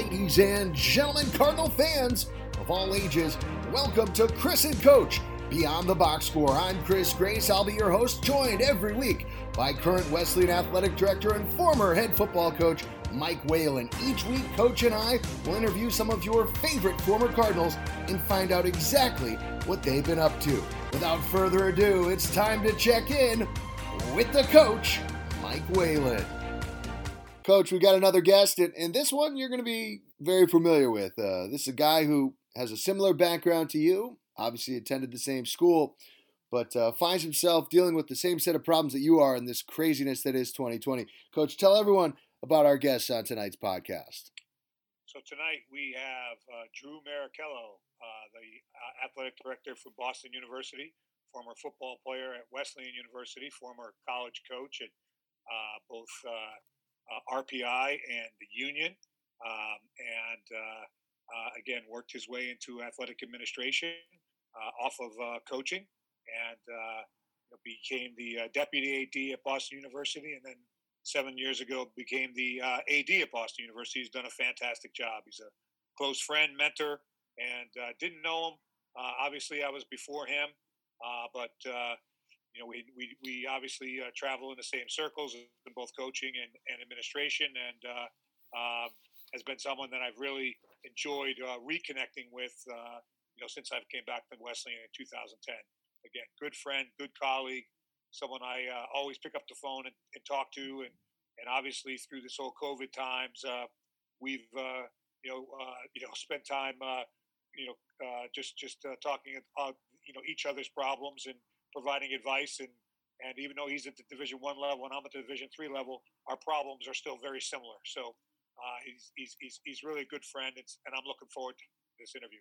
Ladies and gentlemen, Cardinal fans of all ages, welcome to Chris and Coach Beyond the Box Score. I'm Chris Grace. I'll be your host, joined every week by current Wesleyan Athletic Director and former head football coach Mike Whalen. Each week, Coach and I will interview some of your favorite former Cardinals and find out exactly what they've been up to. Without further ado, it's time to check in with the coach, Mike Whalen. Coach, we got another guest, and, and this one you're going to be very familiar with. Uh, this is a guy who has a similar background to you, obviously attended the same school, but uh, finds himself dealing with the same set of problems that you are in this craziness that is 2020. Coach, tell everyone about our guests on tonight's podcast. So tonight we have uh, Drew Marrochello, uh, the uh, athletic director for Boston University, former football player at Wesleyan University, former college coach at uh, both RPI and the Union, um, and again worked his way into athletic administration off of coaching, and became the deputy AD at Boston University, and then seven years ago became the uh, AD at Boston University. He's done a fantastic job. He's a close friend, mentor, and uh, didn't know him. Uh, obviously, I was before him, uh, but uh, you know we we, we obviously uh, travel in the same circles in both coaching and, and administration, and um, has been someone that I've really enjoyed reconnecting with. you know, since I've came back to Wesleyan in 2010. Again, good friend, good colleague, someone I uh, always pick up the phone and, and, talk to, and and obviously through this whole COVID times, uh, we've uh, you know uh, you know spent time uh, you know uh, just just talking about you know each other's problems and providing advice and and even though he's at the Division One level and I'm at the Division Three level, our problems are still very similar. So uh, he's, he's he's he's really a good friend, and, and I'm looking forward to this interview.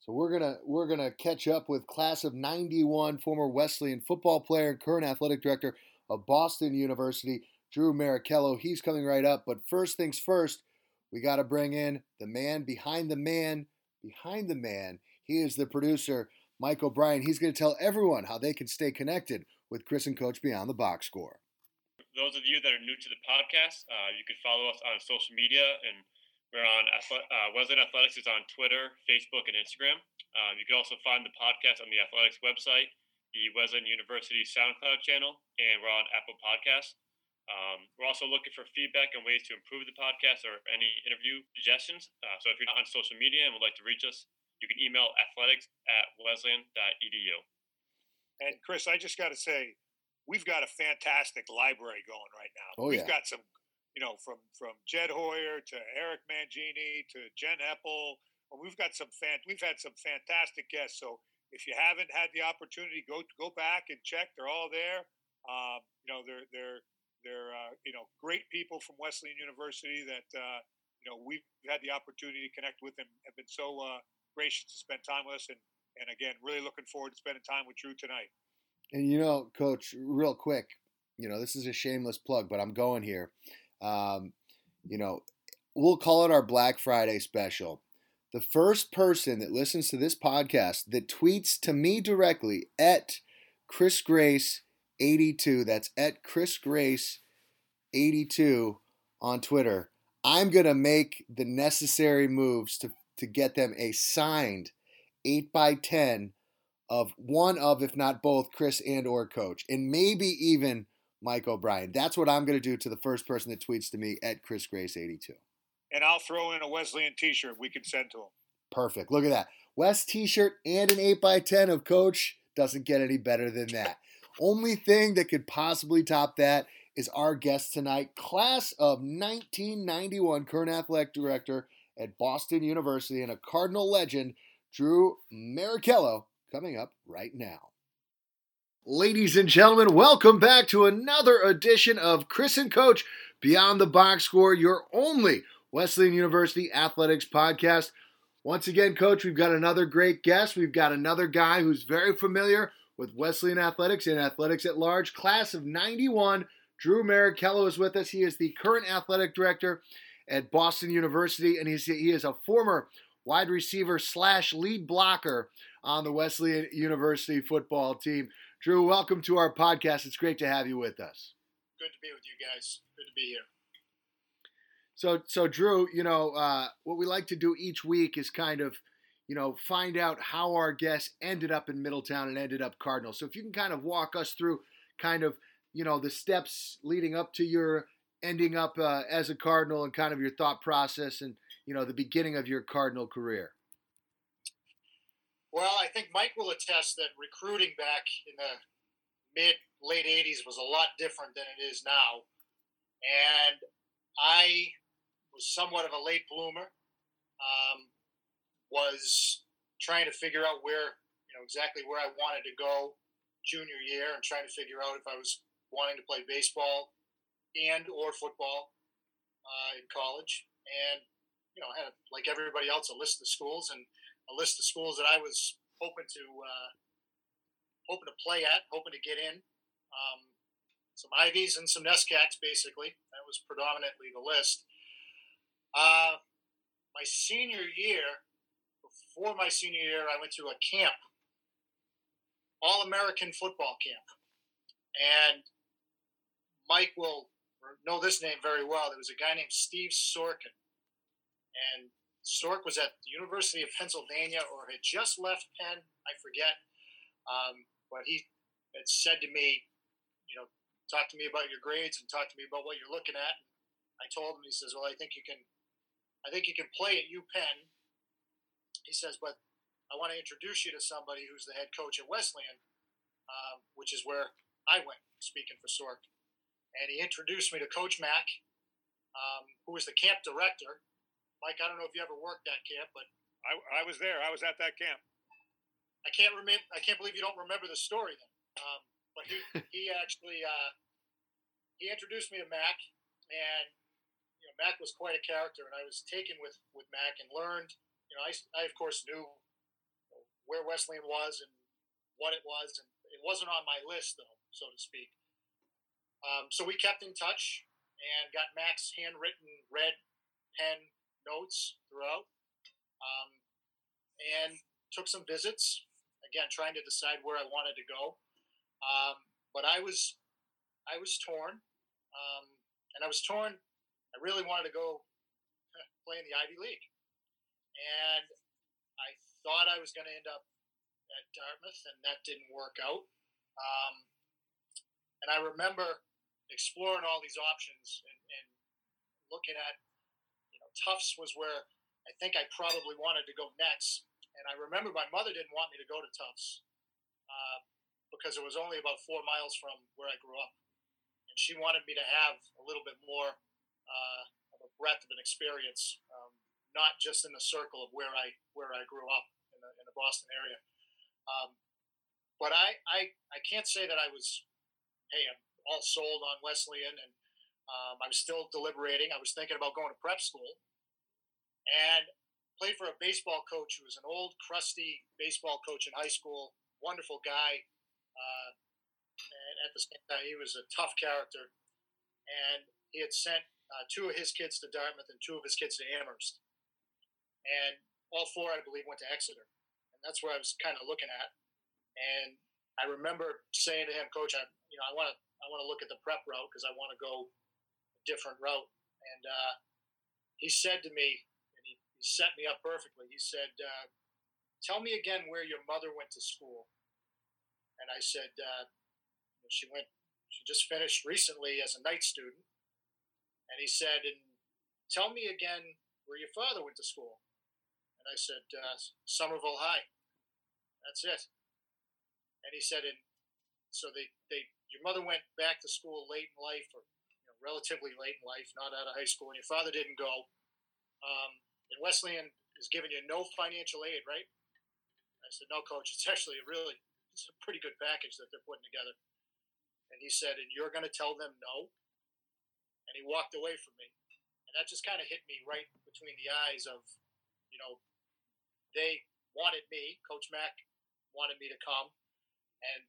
So we're gonna we're gonna catch up with class of '91 former Wesleyan football player and current athletic director of Boston University, Drew Marrochello. He's coming right up. But first things first, we got to bring in the man behind the man behind the man. He is the producer, Mike O'Brien. He's going to tell everyone how they can stay connected with Chris and Coach Beyond the Box Score. Those of you that are new to the podcast, uh, you can follow us on social media and we're on uh, Wesleyan Athletics is on Twitter, Facebook, and Instagram. Um, you can also find the podcast on the Athletics website, the Wesleyan University SoundCloud channel, and we're on Apple Podcasts. Um, we're also looking for feedback and ways to improve the podcast or any interview suggestions. Uh, so if you're not on social media and would like to reach us, you can email athletics at wesleyan.edu. And Chris, I just got to say, we've got a fantastic library going right now. Oh, we've yeah. got some you know, from from Jed Hoyer to Eric Mangini to Jen Heppel. We've got some fan, we've had some fantastic guests. So if you haven't had the opportunity, go go back and check. They're all there. Um, you know, they're they're they're uh, you know great people from Wesleyan University that uh, you know we've had the opportunity to connect with and have been so uh, gracious to spend time with us. And and again, really looking forward to spending time with Drew tonight. And you know, Coach, real quick, you know, this is a shameless plug, but I'm going here. Um, you know, we'll call it our Black Friday special. The first person that listens to this podcast that tweets to me directly at Chris Grace 82, that's at Chris Grace 82 on Twitter, I'm going to make the necessary moves to, to get them a signed 8 by 10 of one of, if not both, Chris and or Coach, and maybe even Mike O'Brien. That's what I'm going to do to the first person that tweets to me at Chris Grace 82. And I'll throw in a Wesleyan T-shirt we can send to him. Perfect. Look at that. West T-shirt and an 8x10 of Coach doesn't get any better than that. Only thing that could possibly top that is our guest tonight, class of 1991, current athletic director at Boston University and a Cardinal legend, Drew Marrochello, coming up right now. Ladies and gentlemen, welcome back to another edition of Chris and Coach Beyond the Box Score, your only Wesleyan University athletics podcast. Once again, Coach, we've got another great guest. We've got another guy who's very familiar with Wesleyan athletics and athletics at large. Class of 91, Drew Marichello is with us. He is the current athletic director at Boston University, and he's, he is a former wide receiver slash lead blocker on the Wesleyan University football team. Drew, welcome to our podcast. It's great to have you with us. Good to be with you guys. Good to be here. So, so Drew, you know, uh, what we like to do each week is kind of, you know, find out how our guests ended up in Middletown and ended up Cardinal. So, if you can kind of walk us through, kind of, you know, the steps leading up to your ending up uh, as a Cardinal and kind of your thought process and, you know, the beginning of your Cardinal career. Well, I think Mike will attest that recruiting back in the mid late 80s was a lot different than it is now. And I was somewhat of a late bloomer. Um, was trying to figure out where, you know, exactly where I wanted to go junior year and trying to figure out if I was wanting to play baseball and or football uh, in college. And, you know, I had, like everybody else, a list of schools and a list of schools that I was hoping to uh, hoping to play at, hoping to get in. Um, some Ivies and some NESCACs, basically. That was predominantly the list. Uh, my senior year, before my senior year, I went to a camp, All American football camp. And Mike will know this name very well. There was a guy named Steve Sorkin. And Sork was at the University of Pennsylvania or had just left Penn, I forget. Um, but he had said to me, you know, talk to me about your grades and talk to me about what you're looking at. And I told him, he says, well, I think you can I think you can play at UPenn. He says, but I want to introduce you to somebody who's the head coach at Wesleyan, um, which is where I went, speaking for Sork. And he introduced me to Coach Mack, um, who was the camp director. Mike, I don't know if you ever worked that camp, but I, I was there. I was at that camp. I can't remember. I can't believe you don't remember the story then. Um, but he he actually uh, he introduced me to Mac, and you know, Mac was quite a character, and I was taken with with Mac and learned. You know, I, I of course knew where Wesleyan was and what it was, and it wasn't on my list though, so to speak. Um, so we kept in touch and got Mac's handwritten red pen notes throughout, um, and took some visits. Again, trying to decide where I wanted to go, um, but I was I was torn, um, and I was torn I really wanted to go play in the Ivy League. And I thought I was going to end up at Dartmouth, and that didn't work out. Um, and I remember exploring all these options and, and, looking at, you know, Tufts was where I think I probably wanted to go next. And I remember my mother didn't want me to go to Tufts uh, because it was only about four miles from where I grew up. And she wanted me to have a little bit more uh, of a breadth of an experience, um, not just in the circle of where I where I grew up in the, in the Boston area. Um, but I, I I can't say that I was, hey, I'm all sold on Wesleyan, and um, I was still deliberating. I was thinking about going to prep school, and played for a baseball coach who was an old, crusty baseball coach in high school. Wonderful guy. Uh, and at the same time, he was a tough character. And he had sent uh, two of his kids to Dartmouth and two of his kids to Amherst. And all four, I believe, went to Exeter. And that's where I was kind of looking at. And I remember saying to him, Coach, I, you know, I want to, I want to look at the prep route because I want to go a different route. And uh, he said to me, and he, he, set me up perfectly. He said, uh, "Tell me again where your mother went to school." And I said, uh, "She went. She just finished recently as a night student." And he said, and tell me again where your father went to school. And I said, uh, Somerville High. That's it. And he said, and so they, they, your mother went back to school late in life, or you know, relatively late in life, not out of high school, and your father didn't go. Um, and Wesleyan is giving you no financial aid, right? I said, no, coach. It's actually a really, it's a pretty good package that they're putting together. And he said, and you're going to tell them no? and he walked away from me. And that just kind of hit me right between the eyes of, you know, they wanted me, Coach Mack wanted me to come, and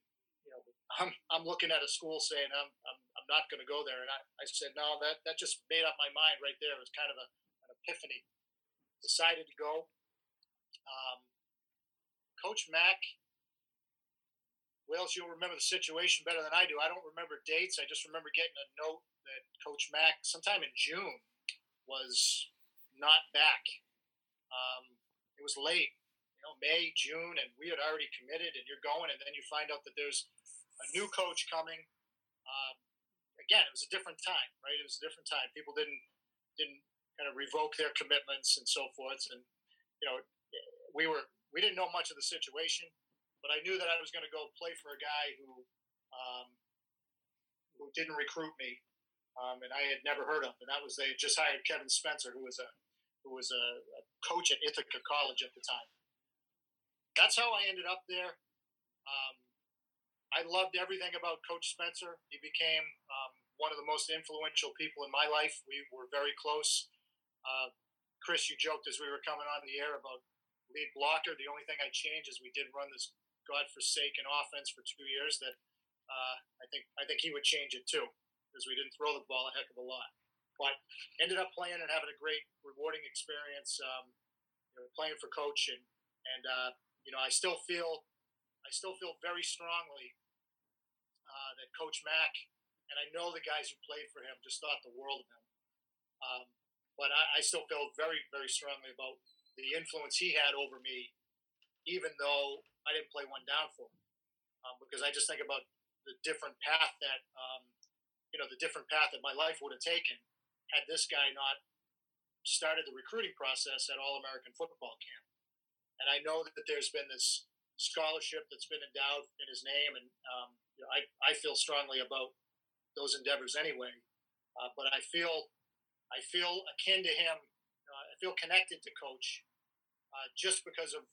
I'm I'm looking at a school saying I'm I'm, I'm not going to go there, and I, I said no, that that just made up my mind right there. It was kind of a, an epiphany. Decided to go. Um, Coach Mack Wales, you'll remember the situation better than I do. I don't remember dates. I just remember getting a note that Coach Mack, sometime in June, was not back. Um, it was late, you know, May, June, and we had already committed, and you're going, and then you find out that there's a new coach coming. Um, again, it was a different time, right? It was a different time. People didn't didn't kind of revoke their commitments and so forth, and you know, we were we didn't know much of the situation, but I knew that I was going to go play for a guy who um, who didn't recruit me, um, and I had never heard of, and that was they just hired Kevin Spencer, who was a who was a, a coach at Ithaca College at the time. That's how I ended up there. Um, I loved everything about Coach Spencer. He became um, one of the most influential people in my life. We were very close. Uh, Chris, you joked as we were coming on the air about lead blocker. The only thing I changed is we did run this godforsaken offense for two years. That uh, I think I think he would change it too because we didn't throw the ball a heck of a lot but ended up playing and having a great, rewarding experience. Um, you know, playing for coach and and uh, you know, I still feel I still feel very strongly uh, that Coach Mack and I know the guys who played for him just thought the world of him. Um, but I, I, still feel very, very strongly about the influence he had over me, even though I didn't play one down for him. Um, because I just think about the different path that, um, you know, the different path that my life would have taken had this guy not started the recruiting process at All American Football Camp. And I know that there's been this scholarship that's been endowed in his name, and um, you know, I, I feel strongly about those endeavors anyway. Uh, but I feel I feel akin to him. Uh, I feel connected to Coach uh, just because of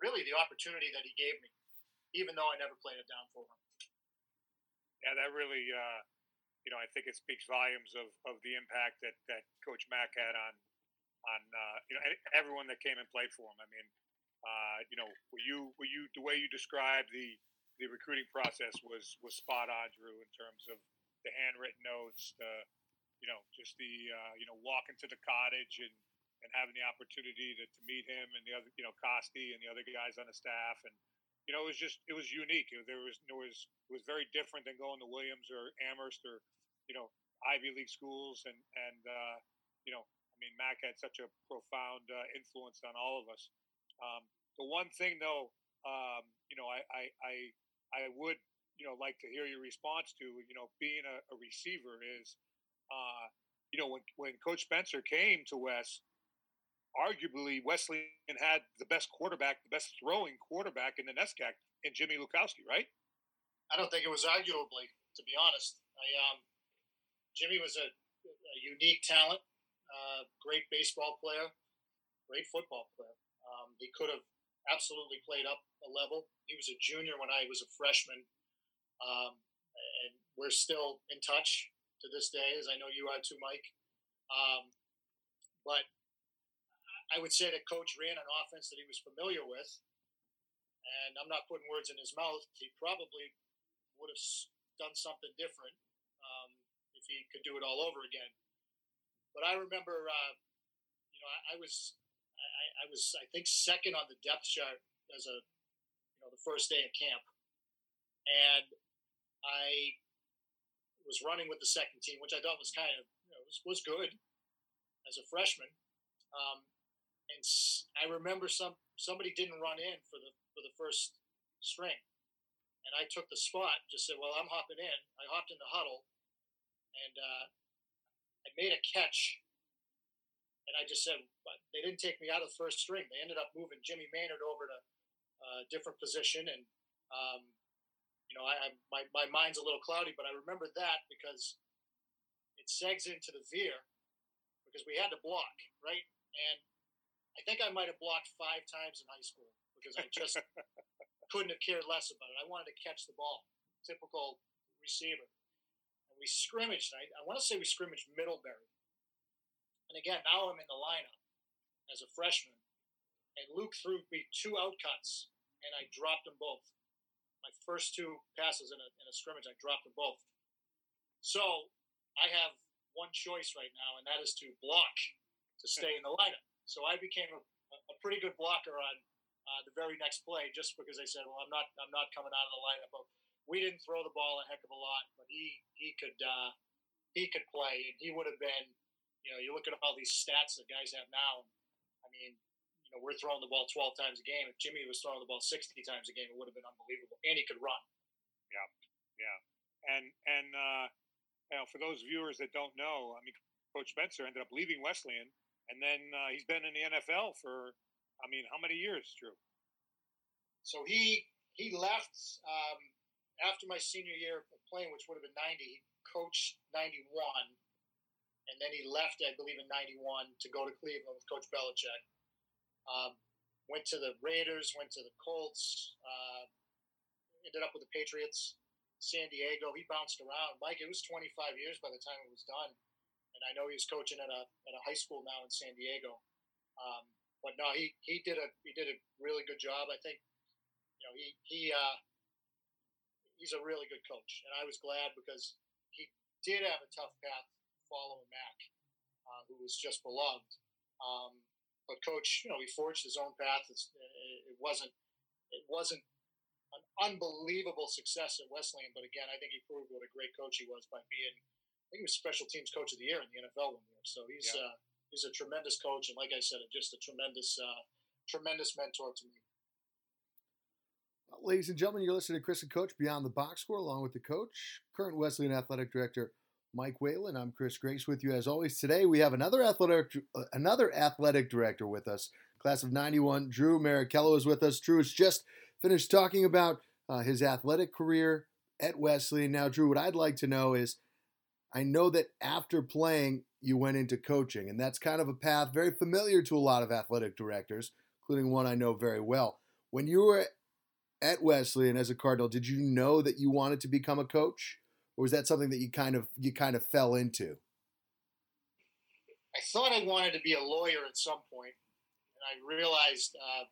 really the opportunity that he gave me, even though I never played it down for him. Yeah, that really uh, you know, I think it speaks volumes of, of the impact that, that Coach Mack had on on uh, you know everyone that came and played for him. I mean, uh, you know, were you were you the way you described the the recruiting process was was spot on, Drew, in terms of the handwritten notes, the you know, just the uh, you know walking to the cottage and and having the opportunity to, to meet him and the other you know Costi and the other guys on the staff and you know, it was just it was unique. There was there was it was very different than going to Williams or Amherst or you know Ivy League schools and and uh, you know I mean Mack had such a profound uh, influence on all of us. Um, the one thing though, um, you know, I, I I I would you know like to hear your response to you know being a, a receiver is uh, you know when when Coach Spencer came to West arguably Wesleyan had the best quarterback, the best throwing quarterback in the NESCAC in Jimmy Lukowski, right? I don't think it was arguably, to be honest. I, um, Jimmy was a, a unique talent, uh, great baseball player, great football player. He could have absolutely played up a level. He was a junior when I was a freshman, um, and we're still in touch to this day, as I know you are too, Mike. Um, but I would say that coach ran an offense that he was familiar with, and I'm not putting words in his mouth. He probably would have done something different um, if he could do it all over again. But I remember, uh, you know, I, I was, I, was, I think, second on the depth chart as a, you know, the first day of camp, and I was running with the second team, which I thought was kind of, you know, was, was good as a freshman. Um, and I remember some somebody didn't run in for the for the first string, and I took the spot. Just said, "Well, I'm hopping in." I hopped in the huddle, and uh, I made a catch. And I just said, but they didn't take me out of the first string. They ended up moving Jimmy Maynard over to a different position, and um, you know, I, I my my mind's a little cloudy, but I remember that because it segs into the veer because we had to block right, and I think I might have blocked five times in high school because I just couldn't have cared less about it. I wanted to catch the ball, typical receiver. And we scrimmaged. I, I want to say we scrimmaged Middlebury. And again, now I'm in the lineup as a freshman. And Luke threw me two out cuts, and I dropped them both. My first two passes in a, in a scrimmage, I dropped them both. So I have one choice right now, and that is to block to stay in the lineup. So I became a, a pretty good blocker on uh, the very next play, just because they said, "Well, I'm not, I'm not coming out of the lineup." But we didn't throw the ball a heck of a lot, but he he could uh, he could play, and he would have been, you know, you look at all these stats that guys have now. I mean, you know, we're throwing the ball 12 times a game. If Jimmy was throwing the ball 60 times a game, it would have been unbelievable. And he could run. Yeah, yeah. And and uh, you know, for those viewers that don't know, I mean, Coach Spencer ended up leaving Wesleyan, and then uh, he's been in the NFL for, I mean, how many years, Drew? So he he left um, after my senior year of playing, which would have been 90. He coached 91 and then he left, I believe, in '91 to go to Cleveland with Coach Belichick. Um, went to the Raiders, went to the Colts, uh, ended up with the Patriots, San Diego. He bounced around. Mike, it was 25 years by the time it was done, and I know he was coaching at a at a high school now in San Diego. Um, but no, he he did a he did a really good job. I think, you know, he he uh, he's a really good coach, and I was glad because he did have a tough path following Mac, uh, who was just beloved. Um, but coach, you know, he forged his own path. It's, it wasn't it wasn't an unbelievable success at Wesleyan, but again, I think he proved what a great coach he was by being. I think he was special teams coach of the year in the NFL one year. So he's yeah. uh, he's a tremendous coach, and like I said, just a tremendous uh, tremendous mentor to me. Ladies and gentlemen, you're listening to Chris and Coach Beyond the Box Score, along with the coach, current Wesleyan athletic director Mike Whalen. I'm Chris Grace with you as always. Today we have another athletic uh, another athletic director with us. Class of 91, Drew Marrochello is with us. Drew has just finished talking about uh, his athletic career at Wesley. Now, Drew, what I'd like to know is I know that after playing, you went into coaching, and that's kind of a path very familiar to a lot of athletic directors, including one I know very well. When you were at Wesley and as a Cardinal, did you know that you wanted to become a coach? Or was that something that you kind of you kind of fell into? I thought I wanted to be a lawyer at some point, and I realized uh,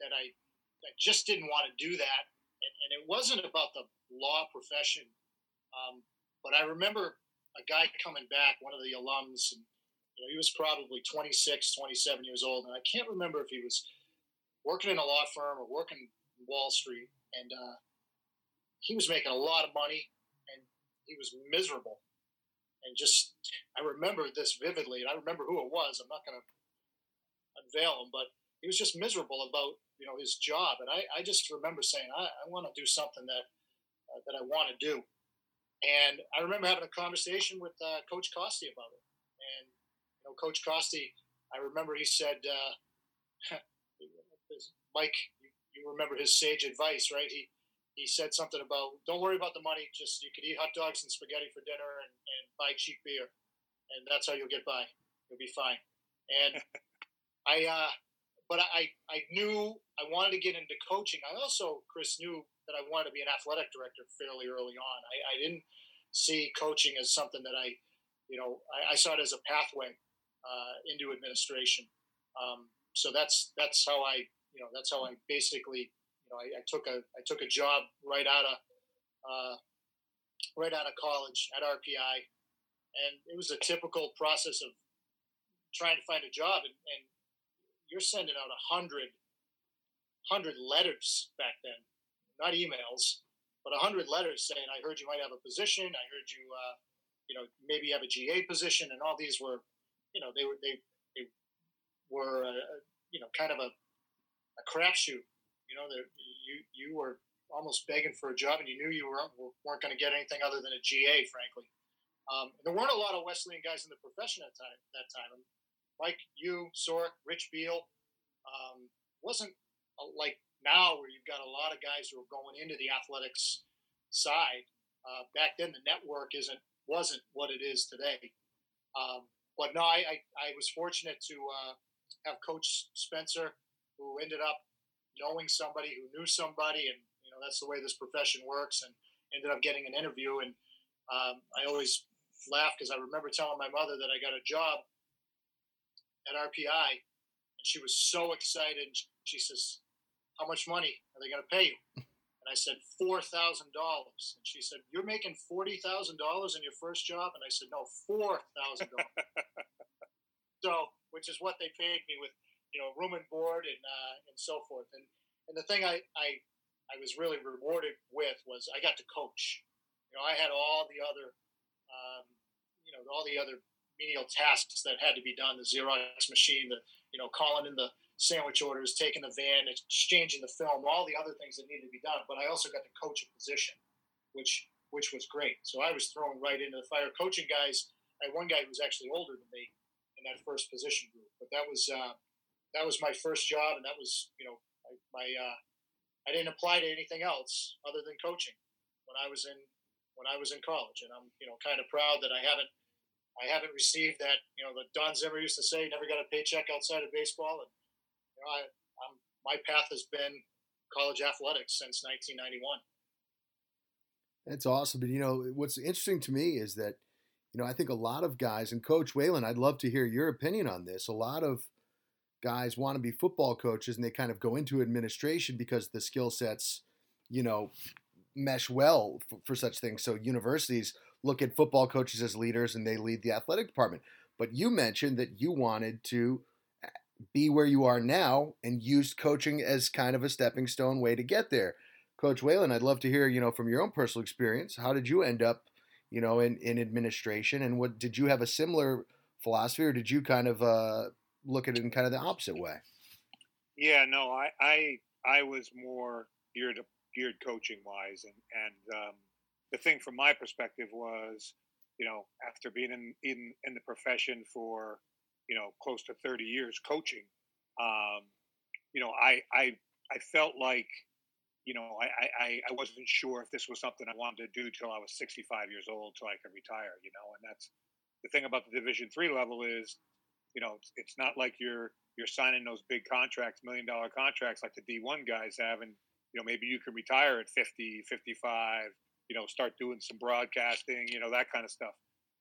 that I, I just didn't want to do that. And, and it wasn't about the law profession, um, but I remember a guy coming back, one of the alums, and you know, he was probably 26, 27 years old, and I can't remember if he was working in a law firm or working Wall Street, and uh, he was making a lot of money he was miserable, and just I remember this vividly, and I remember who it was. I'm not going to unveil him, but he was just miserable about you know his job, and I, I just remember saying I, I want to do something that uh, that I want to do, and I remember having a conversation with uh, Coach Costi about it, and you know Coach Costi, I remember he said, uh, Mike, you, you remember his sage advice, right? He he said something about don't worry about the money just you could eat hot dogs and spaghetti for dinner and, and buy cheap beer and that's how you'll get by. You'll be fine. And i uh, but I, I knew i wanted to get into coaching. I also chris knew that i wanted to be an athletic director fairly early on. I, I didn't see coaching as something that i you know i, I saw it as a pathway uh, into administration. Um, so that's that's how i you know that's how i basically you know, I, I, took a I took a job right out of uh, right out of college at RPI, and it was a typical process of trying to find a job, and, and you're sending out a hundred hundred letters back then, not emails, but a hundred letters saying, "I heard you might have a position. I heard you, uh, you know, maybe you have a GA position," and all these were, you know, they were they they were, uh, you know, kind of a a crapshoot you know, that you you were almost begging for a job, and you knew you weren't weren't going to get anything other than a GA, frankly. Um, there weren't a lot of Wesleyan guys in the profession at time, that time. And Mike, you, Sork, Rich Beal, um, wasn't like now where you've got a lot of guys who are going into the athletics side. Uh, back then, the network isn't wasn't what it is today. Um, but no, I, I, I, was fortunate to uh, have Coach Spencer, who ended up knowing somebody who knew somebody, and you know that's the way this profession works. And ended up getting an interview, and um, I always laugh because I remember telling my mother that I got a job at RPI, and she was so excited. She says, "How much money are they going to pay you?" And I said, four thousand dollars. And she said, "You're making forty thousand dollars in your first job?" And I said, "No, four thousand dollars." so, which is what they paid me with you know, room and board and uh, and so forth. And and the thing I, I I was really rewarded with was I got to coach. You know, I had all the other, um, you know, all the other menial tasks that had to be done. The Xerox machine, the you know calling in the sandwich orders, taking the van, exchanging the film, all the other things that needed to be done. But I also got to coach a position, which which was great. So I was thrown right into the fire. Coaching guys, I had one guy who was actually older than me in that first position group, but that was uh, that was my first job, and that was you know my, my uh, I didn't apply to anything else other than coaching when I was in when I was in college, and I'm you know kind of proud that I haven't I haven't received that you know the Don Zimmer used to say never got a paycheck outside of baseball, and you know I, I'm my path has been college athletics since 1991. That's awesome. But you know, what's interesting to me is that, you know, I think a lot of guys, and Coach Whalen, I'd love to hear your opinion on this. A lot of guys want to be football coaches and they kind of go into administration because the skill sets, you know, mesh well for, for, such things. So universities look at football coaches as leaders and they lead the athletic department. But you mentioned that you wanted to eh, be where you are now and used coaching as kind of a stepping stone way to get there. Coach Whalen, I'd love to hear, you know, from your own personal experience, how did you end up, you know, in, in administration and what did you have a similar philosophy or did you kind of uh, look at it in kind of the opposite way? Yeah, no, I, I, I was more geared, geared coaching wise. And, and um, the thing from my perspective was, you know, after being in, in, in the profession for, you know, close to 30 years coaching, um, you know, I, I, I felt like you know, I, I, I wasn't sure if this was something I wanted to do till I was 65 years old, till I could retire, you know, and that's the thing about the division three level is, you know, it's, it's not like you're, you're signing those big contracts, million dollar contracts like the D1 guys have. And, you know, maybe you can retire at 50, 55, you know, start doing some broadcasting, you know, that kind of stuff.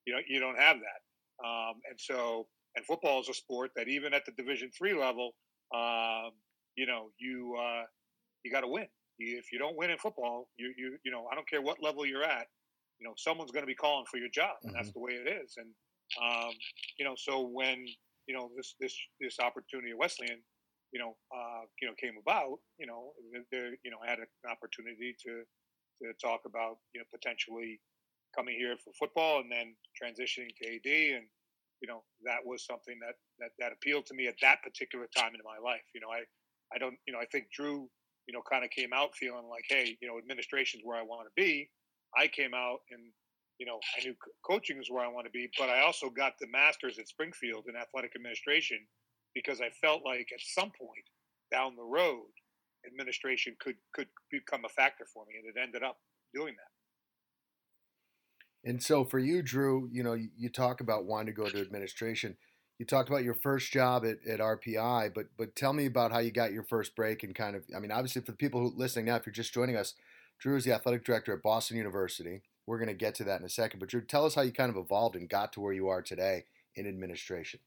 You know, you don't have that. Um, and so, and football is a sport that even at the division three level, um, you know, you, uh, you got to win if you don't win in football, you you you know I don't care what level you're at, you know someone's going to be calling for your job, and mm-hmm. that's the way it is. And um, you know, so when you know this this this opportunity at Wesleyan, you know, uh, you know came about, you know, there, you know I had an opportunity to to talk about you know potentially coming here for football and then transitioning to AD and you know that was something that that that appealed to me at that particular time in my life you know i i don't you know i think drew you know, kind of came out feeling like, hey, you know, administration is where I want to be. I came out and, you know, I knew coaching is where I want to be, but I also got the master's at Springfield in athletic administration because I felt like at some point down the road, administration could could become a factor for me, and it ended up doing that. And so for you, Drew, you know, you, talk about wanting to go to administration you talked about your first job at, at RPI, but but tell me about how you got your first break and kind of I mean obviously for the people who listening now, if you're just joining us, Drew is the athletic director at Boston University. We're going to get to that in a second, but Drew, tell us how you kind of evolved and got to where you are today in administration.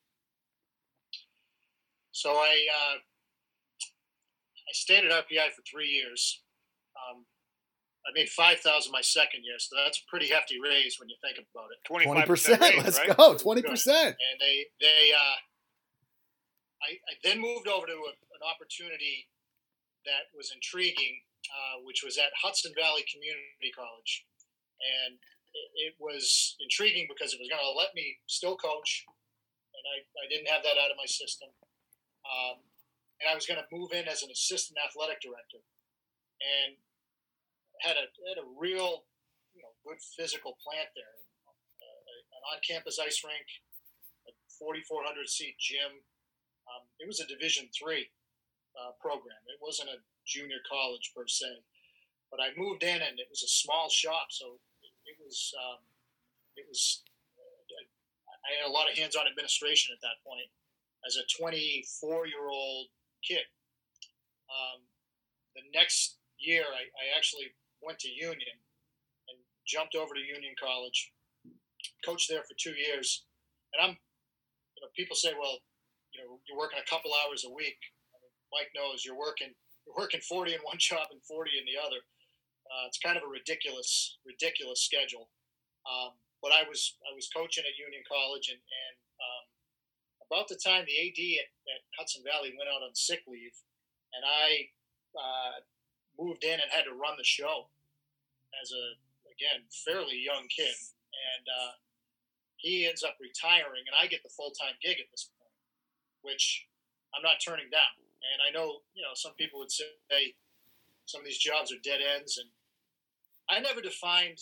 So I uh, I stayed at RPI for three years. Um, I made five thousand my second year, so that's a pretty hefty raise when you think about it. Twenty percent. Let's right? go. Twenty percent. And they they uh, I, I then moved over to a, an opportunity that was intriguing, uh, which was at Hudson Valley Community College, and it, was intriguing because it was going to let me still coach, and I, I didn't have that out of my system. Um, and I was going to move in as an assistant athletic director, and had a had a real you know good physical plant there, uh, an on-campus ice rink, a 4,400 seat gym. Um, it was a Division three uh, program. It wasn't a junior college per se, but I moved in and it was a small shop, so it, was um, it was. Uh, I had a lot of hands-on administration at that point as a 24 year old kid. Um, the next year, I, I, actually went to Union and jumped over to Union College, coached there for two years. And I'm, you know, people say, well, you know, you're working a couple hours a week. I mean, Mike knows you're working, you're working 40 in one job and 40 in the other. Uh, it's kind of a ridiculous, ridiculous schedule. Um, but I was, I was coaching at Union College and, and um, about the time the AD at, at, Hudson Valley went out on sick leave, and I uh, moved in and had to run the show as a again fairly young kid, and uh, he ends up retiring, and I get the full time gig at this point, which I'm not turning down. And I know, you know, some people would say some of these jobs are dead ends, and I never defined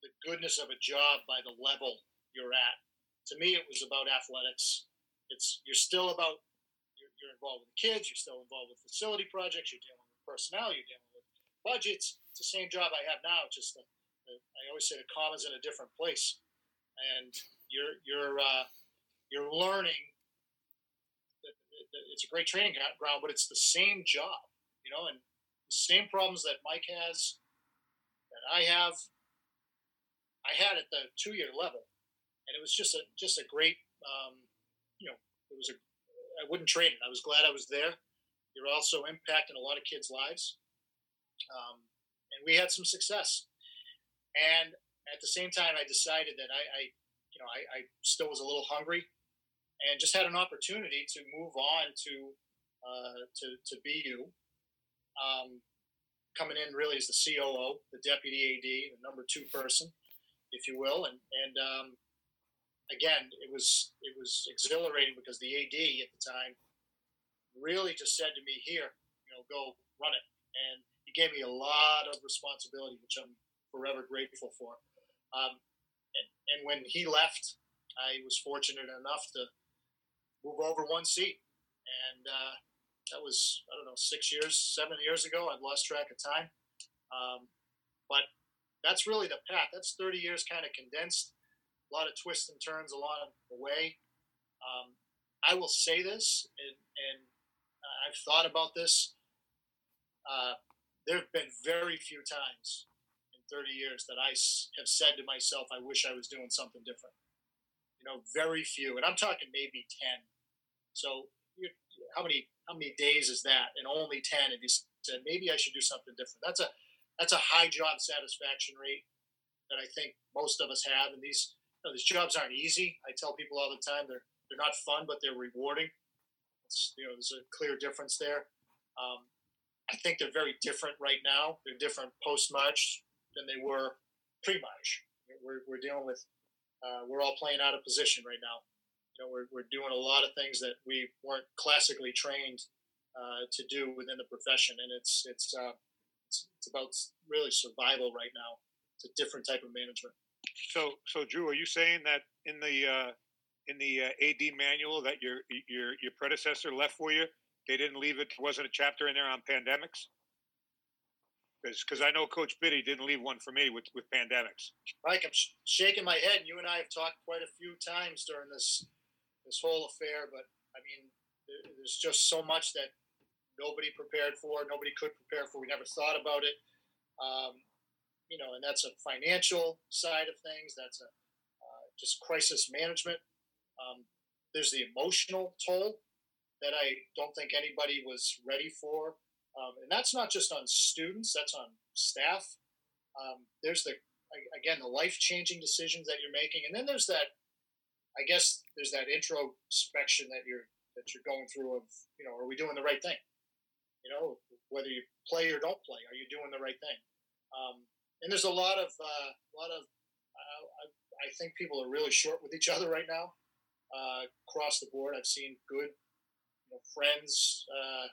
the goodness of a job by the level you're at. To me, it was about athletics. It's you're still about you're, you're involved with the kids, you're still involved with facility projects, you're dealing with personnel, you're dealing with budgets. It's the same job I have now. Just the, the, I always say the comma's in a different place, and you're you're uh, you're learning. It's a great training ground, but it's the same job, you know, and the same problems that Mike has, I have, I had at the two-year level, and it was just a just a great, um, you know, it was a. I wouldn't trade it. I was glad I was there. You're also impacting a lot of kids' lives, um, and we had some success. And at the same time, I decided that I, I you know, I, I, still was a little hungry, and just had an opportunity to move on to uh, to to BU, um, coming in really as the COO, the deputy AD, the number two person, if you will, and and um, again, it was it was exhilarating because the AD at the time really just said to me, "Here, you know, go run it," and he gave me a lot of responsibility, which I'm forever grateful for. Um, and, and when he left, I was fortunate enough to move over one seat, and uh, that was I don't know six years, seven years ago. I've lost track of time, um, but that's really the path. That's 30 years kind of condensed. A lot of twists and turns along the way. Um, I will say this, and, and I've thought about this. Uh, there have been very few times in 30 years that I have said to myself, I wish I was doing something different. You know, very few. And I'm talking maybe 10. So how many how many days is that? And only 10 if you said, maybe I should do something different. That's a that's a high job satisfaction rate that I think most of us have. And these you know, these jobs aren't easy. I tell people all the time they're they're not fun, but they're rewarding. It's, you know, there's a clear difference there. Um, I think they're very different right now. They're different post March than they were pre March. We're, we're dealing with, uh, we're all playing out of position right now. You know, we're, we're doing a lot of things that we weren't classically trained uh, to do within the profession, and it's it's, uh, it's it's about really survival right now. It's a different type of management. So, so Drew, are you saying that in the uh, in the uh, AD manual that your your your predecessor left for you, they didn't leave it. Wasn't a chapter in there on pandemics? Because I know Coach Biddy didn't leave one for me with, with pandemics. Mike, I'm sh- shaking my head. You and I have talked quite a few times during this this whole affair, but I mean, there's just so much that nobody prepared for, nobody could prepare for. We never thought about it. Um, you know, and that's a financial side of things. That's a uh, just crisis management. Um, there's the emotional toll that I don't think anybody was ready for. Um, and that's not just on students, that's on staff. Um, there's the, again, the life changing decisions that you're making. And then there's that, I guess, there's that introspection that you're, that you're going through of, you know, are we doing the right thing? You know, whether you play or don't play, are you doing the right thing? Um, and there's a lot of, uh, a lot of, uh, I, I think people are really short with each other right now uh, across the board. I've seen good you know, friends uh,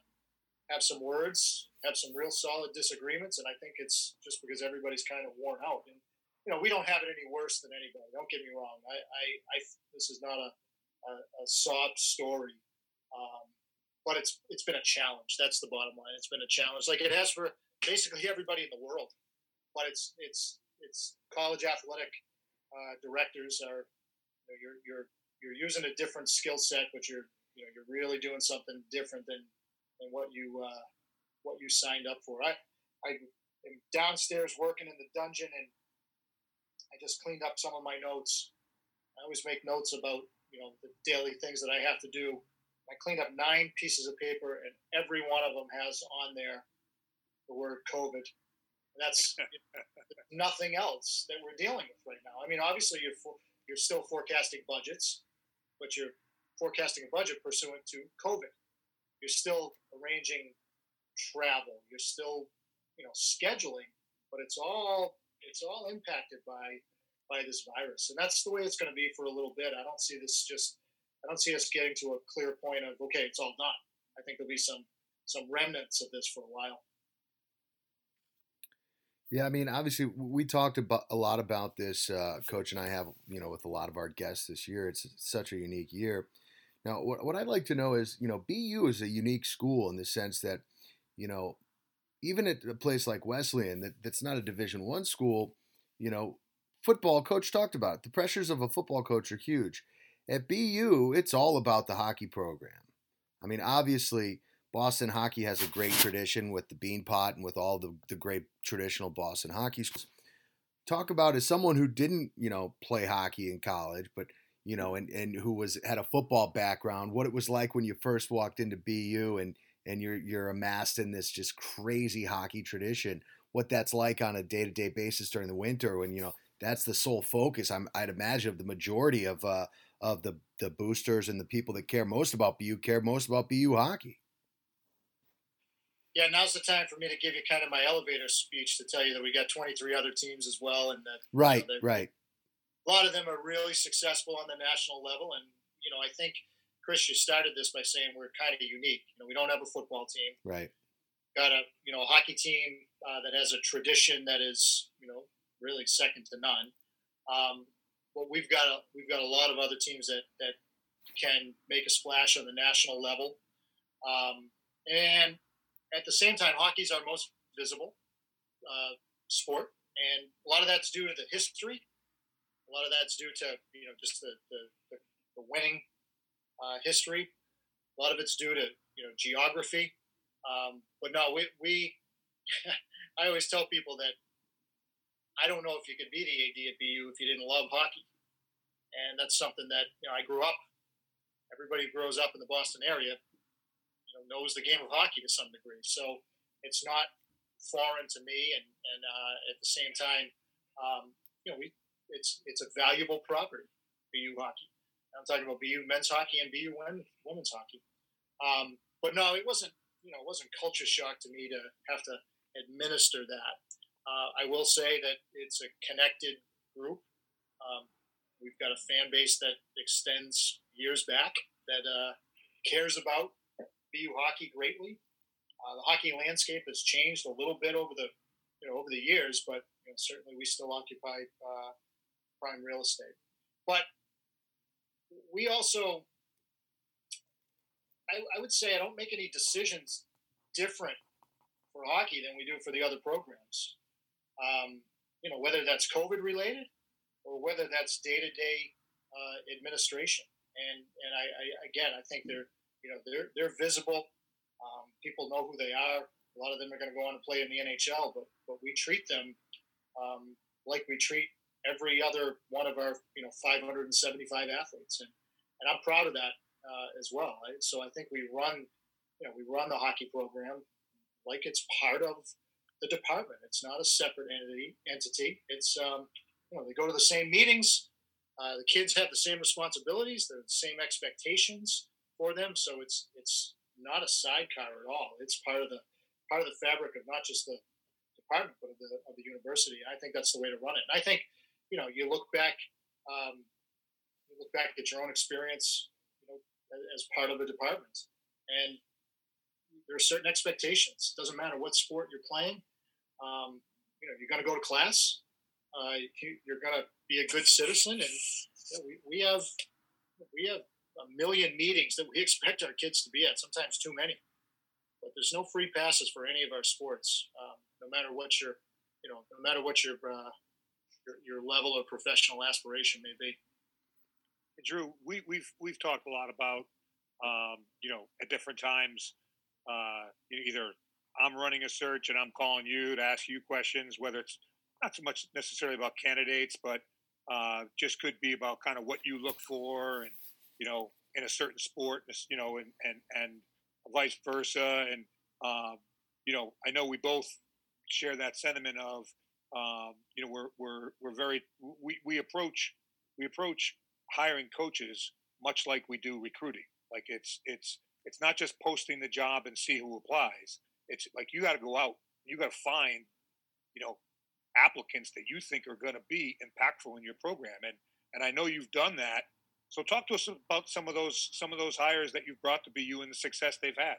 have some words, have some real solid disagreements, and I think it's just because everybody's kind of worn out. And you know, we don't have it any worse than anybody. Don't get me wrong. I, I, I this is not a, a, a sob story, um, but it's it's been a challenge. That's the bottom line. It's been a challenge, like it has for basically everybody in the world. But it's it's it's college athletic uh, directors are you know, you're you're you're using a different skill set, but you're you know you're really doing something different than than what you uh, what you signed up for. I I am downstairs working in the dungeon and I just cleaned up some of my notes. I always make notes about you know the daily things that I have to do. I cleaned up nine pieces of paper, and every one of them has on there the word COVID. And that's nothing else that we're dealing with right now. I mean, obviously you're for, you're still forecasting budgets, but you're forecasting a budget pursuant to COVID. You're still arranging travel. You're still, you know, scheduling, but it's all it's all impacted by by this virus, and that's the way it's going to be for a little bit. I don't see this just. I don't see us getting to a clear point of okay, it's all done. I think there'll be some some remnants of this for a while. Yeah, I mean, obviously, we talked about a lot about this. Uh, Coach and I have, you know, with a lot of our guests this year. It's such a unique year. Now, what, what I'd like to know is, you know, BU is a unique school in the sense that, you know, even at a place like Wesleyan, that, that's not a Division One school, you know, football coach talked about it. The pressures of a football coach are huge. At BU, it's all about the hockey program. I mean, obviously, Boston hockey has a great tradition with the Beanpot and with all the, the great traditional Boston hockey schools. Talk about as someone who didn't, you know, play hockey in college, but you know, and, and who was had a football background, what it was like when you first walked into BU and and you're you're amassed in this just crazy hockey tradition. What that's like on a day to day basis during the winter when you know that's the sole focus. I'm, I'd imagine of the majority of uh, of the the boosters and the people that care most about BU care most about BU hockey. Yeah, now's the time for me to give you kind of my elevator speech to tell you that we got 23 other teams as well, and that right, you know, right. A lot of them are really successful on the national level, and you know, I think Chris, you started this by saying we're kind of unique. You know, we don't have a football team. Right. Got a you know a hockey team uh, that has a tradition that is you know really second to none. Um, but we've got a we've got a lot of other teams that that can make a splash on the national level. Um, and at the same time, hockey's our most visible uh, sport, and a lot of that's due to the history. A lot of that's due to you know just the the, the winning uh, history. A lot of it's due to you know geography. Um, but no, we, we I always tell people that I don't know if you could be the AD at BU if you didn't love hockey, and that's something that you know I grew up. Everybody grows up in the Boston area, you know, knows the game of hockey to some degree. So it's not foreign to me, and and uh, at the same time, um, you know, we it's it's a valuable property, BU hockey. I'm talking about BU men's hockey and BU women's hockey. Um, but no, it wasn't. You know, it wasn't culture shock to me to have to administer that. Uh, I will say that it's a connected group. Um, we've got a fan base that extends years back that uh, cares about BU hockey greatly. Uh, the hockey landscape has changed a little bit over the you know over the years, but you know, certainly we still occupy uh, prime real estate. But we also, I, I would say, I don't make any decisions different for hockey than we do for the other programs. Um, you know, whether that's COVID related or whether that's day to day administration. And and I, I, again, I think they're you know they're they're visible. Um, people know who they are. A lot of them are going to go on to play in the NHL, but but we treat them um, like we treat every other one of our you know 575 athletes, and and I'm proud of that uh, as well. So I think we run you know we run the hockey program like it's part of the department. It's not a separate entity. Entity. It's um, you know they go to the same meetings. Uh, the kids have the same responsibilities, the same expectations for them. So it's it's not a sidecar at all. It's part of the part of the fabric of not just the department, but of the of the university. I think that's the way to run it. And I think you know, you look back, um, you look back at your own experience, you know, as part of the department, and there are certain expectations. It doesn't matter what sport you're playing. Um, you know, you're going to go to class. Uh, you're going to be a good citizen, and you know, we, we have we have a million meetings that we expect our kids to be at. Sometimes too many, but there's no free passes for any of our sports. Um, no matter what your, you know, no matter what your uh, your, your level of professional aspiration may be. Drew, we, we've we've talked a lot about um, you know at different times uh, either I'm running a search and I'm calling you to ask you questions, whether it's not so much necessarily about candidates, but uh, just could be about kind of what you look for and you know in a certain sport, you know, and and and vice versa. And um, you know, I know we both share that sentiment of um, you know, we're we're we're very we, we approach we approach hiring coaches much like we do recruiting. Like it's it's it's not just posting the job and see who applies. It's like you got to go out, you got to find, you know, applicants that you think are going to be impactful in your program. And and I know you've done that. So talk to us about some of those some of those hires that you've brought to BU and the success they've had.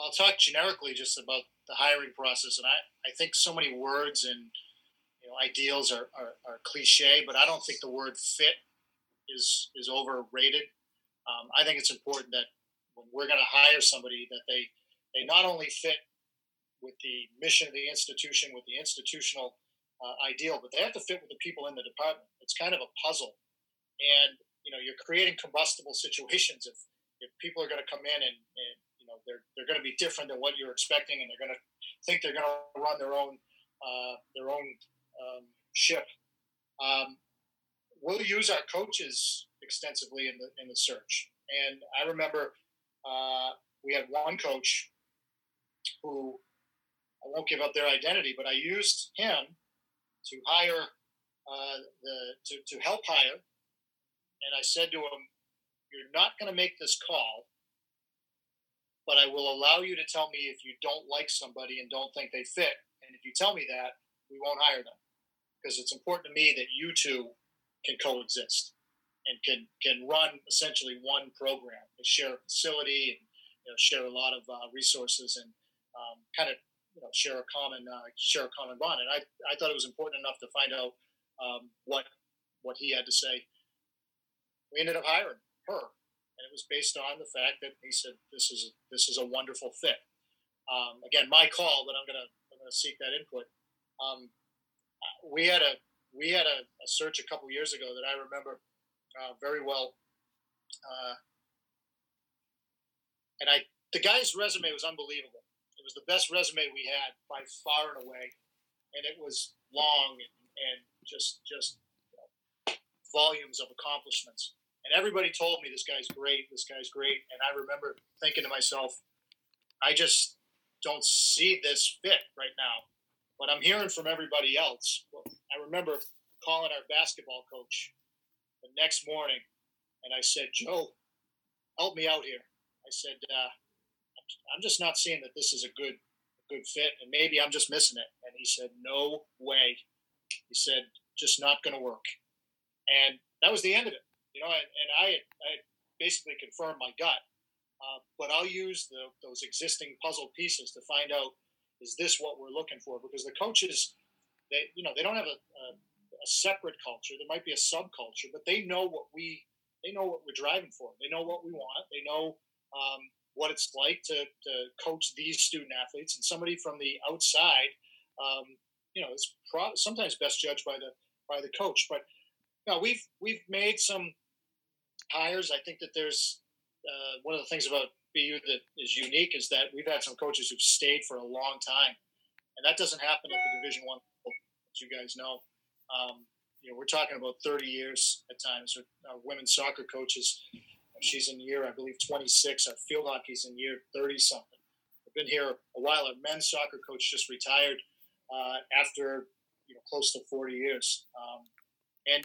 I'll talk generically just about the hiring process, and I, I think so many words and you know ideals are, are, are cliche, but I don't think the word fit is is overrated. Um, I think it's important that when we're going to hire somebody, that they they not only fit with the mission of the institution, with the institutional uh, ideal, but they have to fit with the people in the department. It's kind of a puzzle, and you know you're creating combustible situations if if people are going to come in and, and know they're they're going to be different than what you're expecting, and they're going to think they're going to run their own uh, their own um, ship. Um, we'll use our coaches extensively in the in the search, and I remember uh, we had one coach who I won't give up their identity, but I used him to hire uh, the to, to help hire, and I said to him, "You're not going to make this call, but I will allow you to tell me if you don't like somebody and don't think they fit. And if you tell me that, we won't hire them because it's important to me that you two can coexist and can can run essentially one program, they share a facility and you know, share a lot of uh, resources and um, kind of you know share a common uh, share a common bond. And I I thought it was important enough to find out um, what what he had to say. We ended up hiring her, and it was based on the fact that he said this is this is a wonderful fit. Um, again, my call, but I'm gonna I'm gonna seek that input. Um, we had a we had a, a, search a couple years ago that I remember uh, very well, uh, and I the guy's resume was unbelievable it was the best resume we had by far and away, and it was long and, and just just volumes of accomplishments. And everybody told me this guy's great, this guy's great. And I remember thinking to myself, I just don't see this fit right now. But I'm hearing from everybody else. I remember calling our basketball coach the next morning, and I said, Joe, help me out here. I said, uh, I'm just not seeing that this is a good a good fit, and maybe I'm just missing it. And he said, No way. He said, just not going to work. And that was the end of it. You know, and, and I, I basically confirmed my gut. Uh, but I'll use the, those existing puzzle pieces to find out is this what we're looking for? Because the coaches, they you know they don't have a, a, a separate culture. There might be a subculture, but they know what we they know what we're driving for. They know what we want. They know um, what it's like to, to coach these student athletes and somebody from the outside um, you know is pro- sometimes best judged by the by the coach but we've we've made some hires i think that there's uh, one of the things about bu that is unique is that we've had some coaches who've stayed for a long time and that doesn't happen at the division one as you guys know um, you know we're talking about 30 years at times our women's soccer coaches She's in year, I believe, 26. Our field hockey's in year 30 something. I've been here a while. Our men's soccer coach just retired uh, after you know close to 40 years, um, and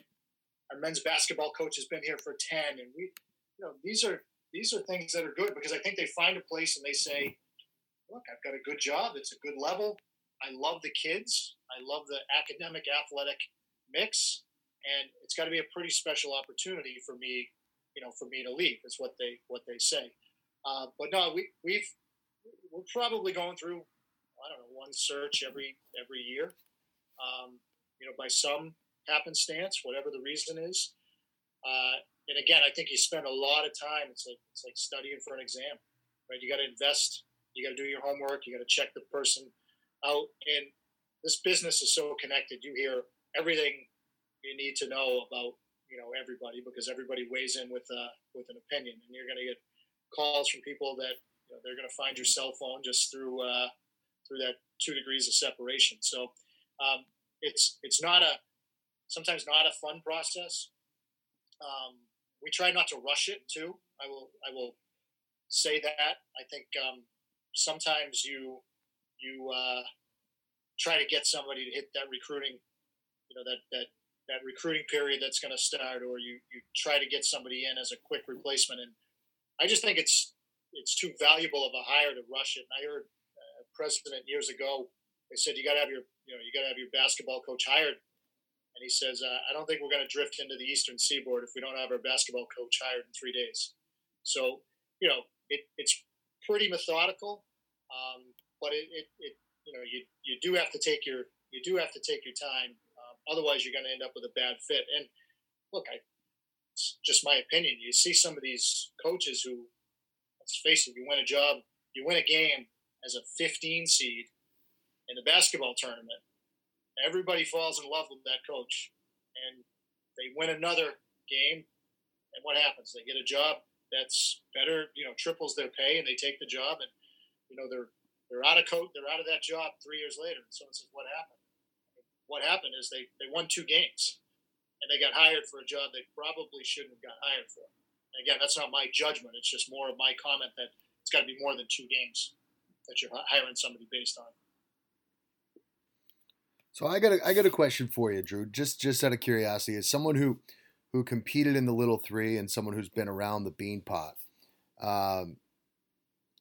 our men's basketball coach has been here for 10. And we, you know, these are these are things that are good because I think they find a place and they say, "Look, I've got a good job. It's a good level. I love the kids. I love the academic athletic mix." And it's got to be a pretty special opportunity for me you know, for me to leave is what they what they say. Uh, but no, we we've we're probably going through I don't know one search every every year. Um, you know, by some happenstance, whatever the reason is. Uh, and again, I think you spend a lot of time. It's like it's like studying for an exam, right? You got to invest. You got to do your homework. You got to check the person out. And this business is so connected. You hear everything you need to know about you know everybody because everybody weighs in with uh, with an opinion, and you're going to get calls from people that you know, they're going to find your cell phone just through uh, through that two degrees of separation. So um, it's it's not a sometimes not a fun process. Um, we try not to rush it too. I will I will say that. I think um, sometimes you you uh, try to get somebody to hit that recruiting, you know that that that recruiting period that's going to start, or you you try to get somebody in as a quick replacement. And I just think it's it's too valuable of a hire to rush it. And I heard a president years ago they said you got to have your you know you got to have your basketball coach hired. And he says, uh, I don't think we're going to drift into the Eastern Seaboard if we don't have our basketball coach hired in three days. So, you know, it, it's pretty methodical, um, but it, it, it, you know, you, you do have to take your you do have to take your time. Um, otherwise, you're going to end up with a bad fit. And look, I, it's just my opinion. You see some of these coaches who, let's face it, you win a job, you win a game as a 15 seed in the basketball tournament. Everybody falls in love with that coach, and they win another game. And what happens? They get a job that's better, you know, triples their pay, and they take the job, and you know they're they're out of coach, they're out of that job three years later. And someone says, "What happened?" what happened is they, they won two games and they got hired for a job they probably shouldn't have got hired for. And again, that's not my judgment. It's just more of my comment that it's got to be more than two games that you're hiring somebody based on. So I got a, I got a question for you, Drew. Just just out of curiosity, as someone who who competed in the Little Three and someone who's been around the Beanpot, um,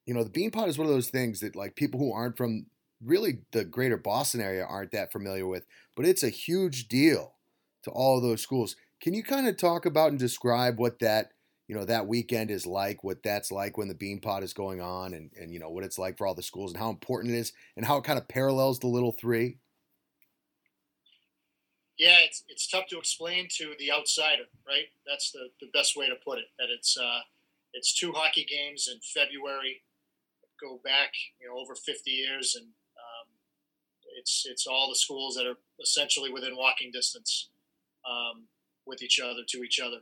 you know, the Beanpot is one of those things that like people who aren't from really the greater Boston area aren't that familiar with, but it's a huge deal to all of those schools. Can you kind of talk about and describe what that you know that weekend is like, what that's like when the Beanpot is going on, and and you know what it's like for all the schools and how important it is, and how it kind of parallels the Little Three? Yeah, it's it's tough to explain to the outsider, right? That's the, the best way to put it. That it's uh, it's two hockey games in February, go back you know over 50 years, and it's it's all the schools that are essentially within walking distance um, with each other to each other,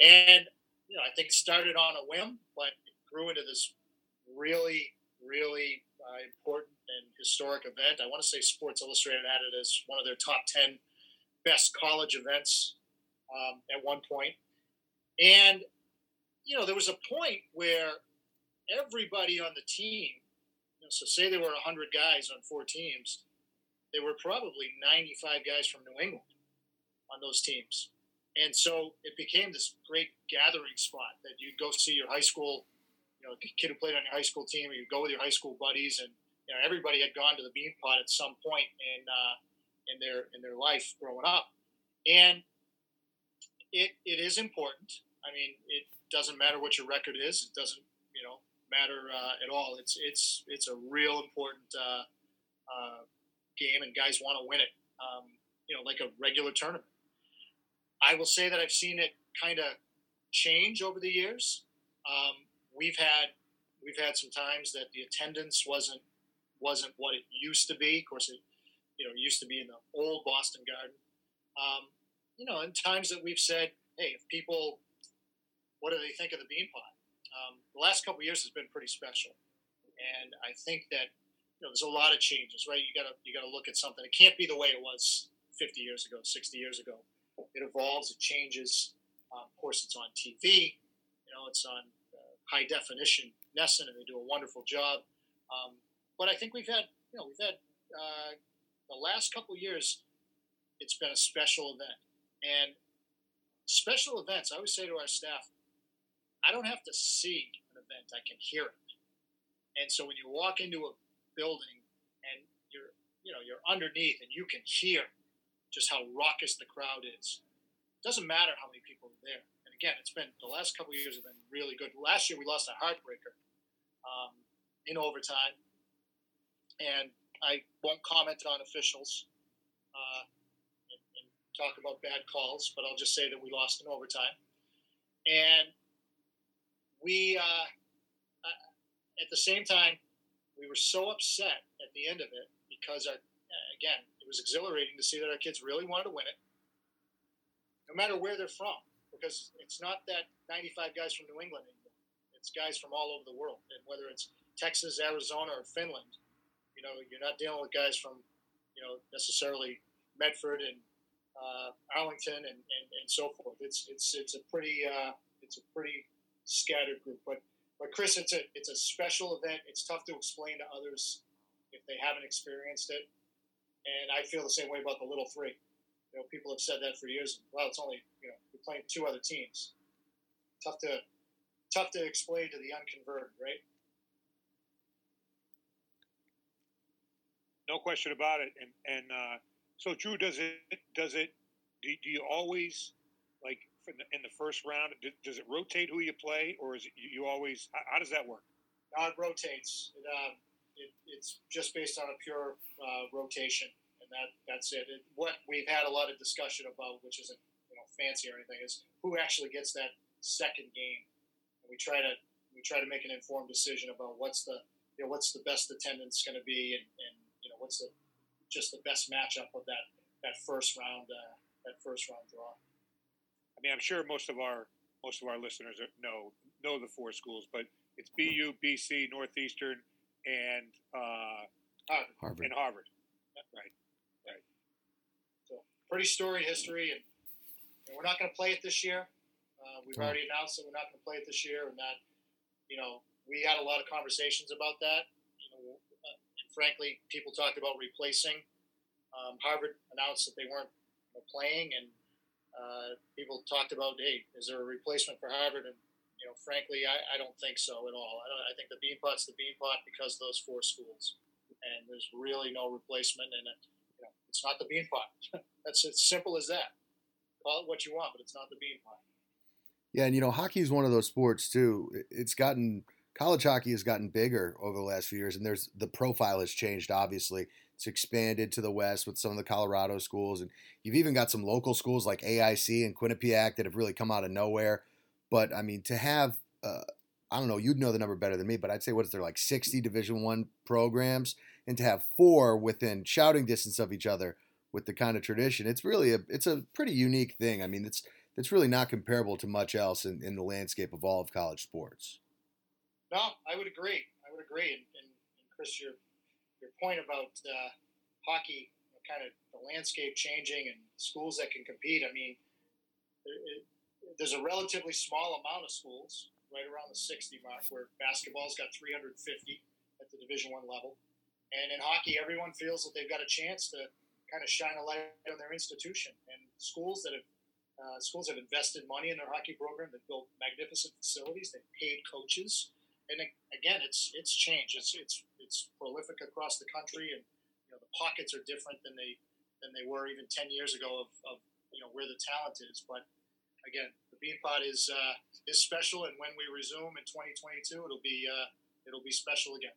and you know I think it started on a whim, but it grew into this really really uh, important and historic event. I want to say Sports Illustrated had it as one of their top ten best college events um, at one point, and you know there was a point where everybody on the team so say there were 100 guys on four teams there were probably 95 guys from New England on those teams. And so it became this great gathering spot that you'd go see your high school, you know, kid who played on your high school team, or you'd go with your high school buddies, and you know, everybody had gone to the Beanpot at some point in uh, in their in their life growing up, and it it is important. I mean, it doesn't matter what your record is; it doesn't you know matter uh, at all. It's it's it's a real important uh, uh game and guys want to win it, um, you know, like a regular tournament. I will say that I've seen it kind of change over the years. Um, we've had we've had some times that the attendance wasn't wasn't what it used to be. Of course, it you know used to be in the old Boston Garden. Um, you know, in times that we've said, hey, if people, what do they think of the Beanpot? Um, the last couple years has been pretty special, and I think that you know, there's a lot of changes, right? You gotta you gotta look at something. It can't be the way it was 50 years ago, 60 years ago. It evolves, it changes. Um, of course, it's on TV. You know, it's on uh, high definition NESN, and they do a wonderful job. Um, but I think we've had, you know, we've had uh, the last couple years. It's been a special event, and special events. I always say to our staff, I don't have to see an event; I can hear it. And so when you walk into a building and you're you know you're underneath and you can hear just how raucous the crowd is. It doesn't matter how many people are there. And again, it's been the last couple years have been really good. Last year we lost a heartbreaker um, in overtime, and I won't comment on officials uh, and, and talk about bad calls, but I'll just say that we lost in overtime, and we uh, at the same time we were so upset at the end of it because our, again, it was exhilarating to see that our kids really wanted to win it, no matter where they're from, because it's not that 95 guys from New England anymore. It's guys from all over the world, and whether it's Texas, Arizona, or Finland, you know, you're not dealing with guys from, you know, necessarily Medford and uh, Arlington and, and, and so forth. It's it's it's a pretty uh, it's a pretty scattered group, but but Chris, it's a it's a special event. It's tough to explain to others if they haven't experienced it. And I feel the same way about the Little Three. You know, people have said that for years. Well, it's only you know you're playing two other teams. Tough to tough to explain to the unconverted, right? No question about it. And and uh, so, Drew, does it does it do, do you always like in the first round? Does it rotate who you play, or is it you always? How, how does that work? No, it rotates. It, uh, it, it's just based on a pure uh, rotation, and that that's it. it. What we've had a lot of discussion about, which isn't you know fancy or anything, is who actually gets that second game. And we try to we try to make an informed decision about what's the you know what's the best attendance going to be, and, and you know what's the just the best matchup of that that first round uh, that first round draw. I mean, I'm sure most of our most of our listeners know know the four schools, but it's BU, BC, Northeastern, and uh, Harvard. And Harvard. Right. Right. So pretty storied history, and, and we're not going to play it this year. Uh, we've oh. already announced that we're not going to play it this year, and that you know we had a lot of conversations about that. You know, uh, and frankly, people talked about replacing. Um, Harvard announced that they weren't playing, and uh, people talked about, hey, is there a replacement for Harvard? And you know, frankly, I, I don't think so at all. I, I think the Beanpot's the Beanpot because those four schools, and there's really no replacement. And it, you know, it's not the Beanpot. That's as simple as that. Call it what you want, but it's not the Beanpot. Yeah, and you know, hockey is one of those sports too. It's gotten college hockey has gotten bigger over the last few years, and there's the profile has changed. Obviously, it's expanded to the west with some of the Colorado schools, and you've even got some local schools like AIC and Quinnipiac that have really come out of nowhere. But I mean, to have uh, I don't know, you'd know the number better than me, but I'd say what is there like 60 Division One programs, and to have four within shouting distance of each other with the kind of tradition, it's really a it's a pretty unique thing. I mean, it's it's really not comparable to much else in, in the landscape of all of college sports. No, I would agree. I would agree. And, and, and Chris, your your point about uh, hockey, you know, kind of the landscape changing and schools that can compete. I mean, it, there's a relatively small amount of schools, right around the 60 mark, where basketball's got 350 at the Division One level, and in hockey, everyone feels that they've got a chance to kind of shine a light on their institution. And schools that have uh, schools have invested money in their hockey program. They've built magnificent facilities. They've paid coaches, and again, it's it's changed. It's it's it's prolific across the country, and you know the pockets are different than they than they were even ten years ago of, of you know where the talent is. But again, the Beanpot is uh, is special, and when we resume in 2022, it'll be uh, it'll be special again.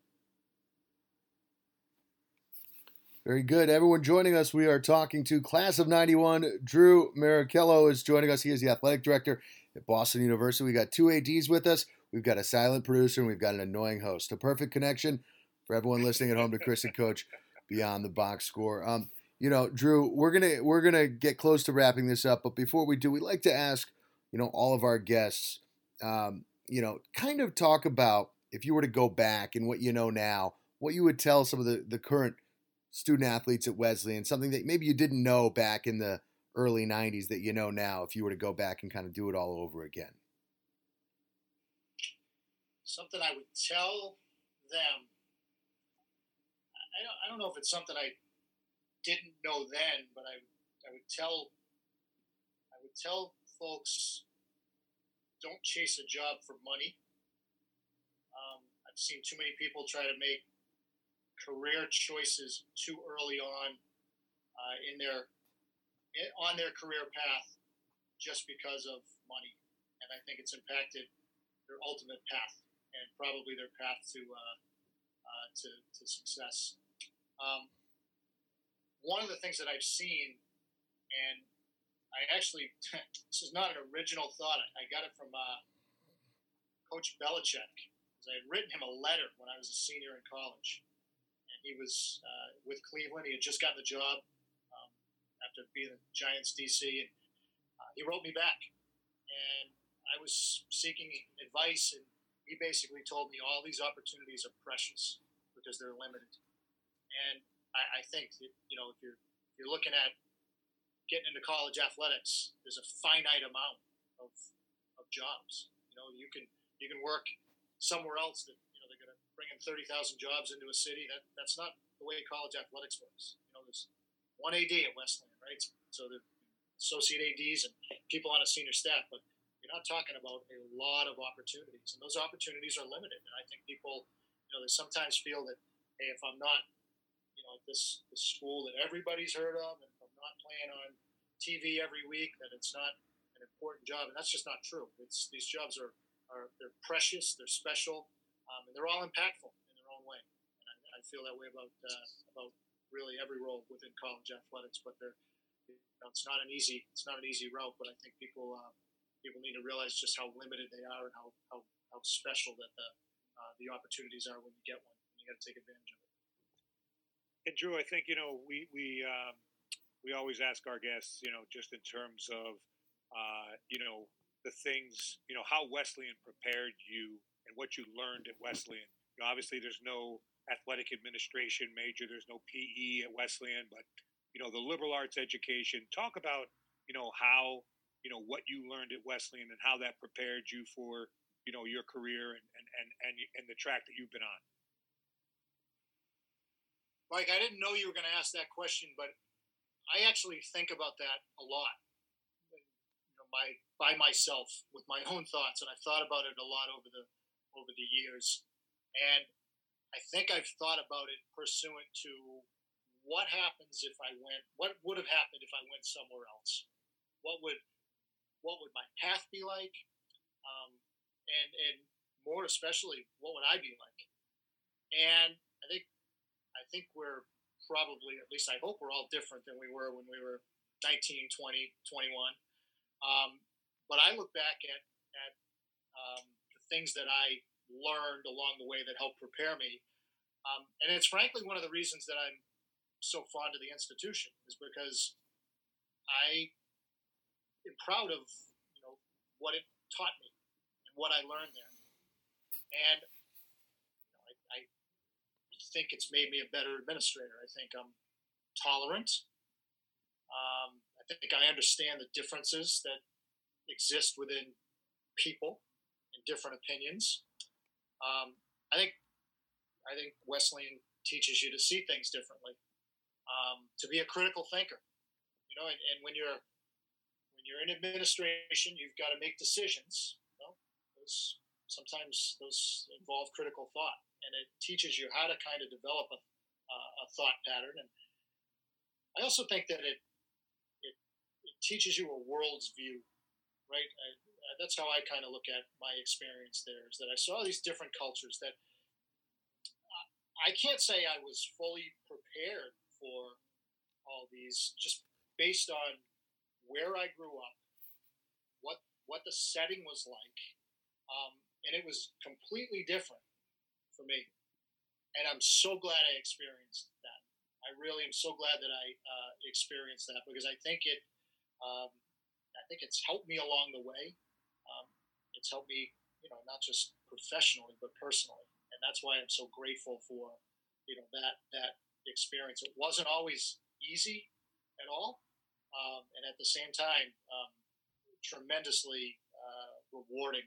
Very good. Everyone joining us, we are talking to Class of 91. Drew Marrochello is joining us. He is the athletic director at Boston University. We got two ADs with us. We've got a silent producer and we've got an annoying host. A perfect connection for everyone listening at home to Chris and Coach beyond the box score. Um, you know, Drew, we're gonna we're gonna get close to wrapping this up, but before we do, we like to ask, you know, all of our guests, um, you know, kind of talk about if you were to go back and what you know now, what you would tell some of the the current student athletes at Wesley, and something that maybe you didn't know back in the early 90s that you know now if you were to go back and kind of do it all over again? Something I would tell them. I don't, I don't know if it's something I didn't know then, but I, I would tell I would tell folks don't chase a job for money. Um, I've seen too many people try to make career choices too early on uh, in their on their career path just because of money, and I think it's impacted their ultimate path and probably their path to uh, uh, to, to success. Um, one of the things that I've seen, and I actually this is not an original thought. I got it from uh, Coach Belichick. I had written him a letter when I was a senior in college and he was with Cleveland. He had just gotten the job um, after being the Giants DC, and uh, he wrote me back, and I was seeking advice, and he basically told me all these opportunities are precious because they're limited, and I, I think that you know if you're if you're looking at getting into college athletics, there's a finite amount of of jobs. You know, you can you can work somewhere else that you know they're going to bring in 30,000 jobs into a city. That that's not the way college athletics works. You know, there's one AD at Wesleyan, right? So the associate ADs and people on a senior staff, but you're not talking about a lot of opportunities, and those opportunities are limited. And I think people, you know, they sometimes feel that, hey, if I'm not, you know, about this, this school that everybody's heard of, and if I'm not playing on TV every week, that it's not an important job, and that's just not true. It's these jobs are, are they're precious, they're special, um, and they're all impactful in their own way. And I, I feel that way about uh, about really every role within college athletics. But they're you know, it's not an easy it's not an easy route. But I think people uh, people need to realize just how limited they are and how how, how special that the uh, the opportunities are when you get one. You got to take advantage of it. And Drew, I think you know we we um, we always ask our guests, you know, just in terms of uh, you know the things, you know, how Wesleyan prepared you and what you learned at Wesleyan. You know, obviously, there's no athletic administration major, there's no PE at Wesleyan, but you know the liberal arts education. Talk about you know how you know what you learned at Wesleyan and how that prepared you for you know your career and and and and, and the track that you've been on. Mike, I didn't know you were going to ask that question, but I actually think about that a lot. You know, my by myself with my own thoughts, and I've thought about it a lot over the over the years. And I think I've thought about it pursuant to what happens if I went. What would have happened if I went somewhere else? What would what would my path be like? Um, and and more especially, what would I be like? And I think I think we're probably, at least I hope we're all different than we were when we were 19, 20, 21. Um, but I look back at, at um, the things that I learned along the way that helped prepare me. Um, and it's frankly one of the reasons that I'm so fond of the institution is because I am proud of you know what it taught me and what I learned there. And I I think it's made me a better administrator. I think I'm tolerant. Um, I think I understand the differences that exist within people and different opinions. Um, I think I think Wesleyan teaches you to see things differently, um, to be a critical thinker. You know, and, and, when you're you're in administration, you've got to make decisions. Those, sometimes those involve critical thought and it teaches you how to kind of develop a, uh, a thought pattern. And I also think that it, it, it teaches you a world's view, right? I, that's how I kind of look at my experience there. Is that I saw these different cultures that I can't say I was fully prepared for all these, just based on where I grew up, what what the setting was like, um, and it was completely different for me. And I'm so glad I experienced that. I really am so glad that I uh, experienced that because I think it, um, I think it's helped me along the way. Um, it's helped me, you know, not just professionally but personally, and that's why I'm so grateful for, you know, that that experience. It wasn't always easy at all, um, and at the same time, um, tremendously uh, rewarding.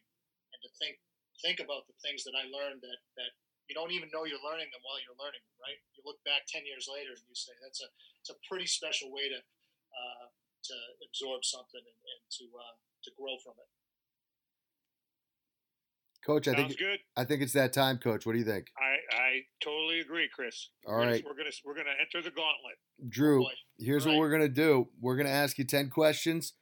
And to think think about the things that I learned that that you don't even know you're learning them while you're learning them, right? You look back ten years later and you say that's a it's a pretty special way to uh, to absorb something and, and to uh, to grow from it. Coach, I Sounds think good. I think it's that time, Coach. What do you think? I, I totally agree, Chris. All we're right. we're gonna we're gonna enter the gauntlet. Drew, here's Right. what we're gonna do. We're gonna ask you ten questions.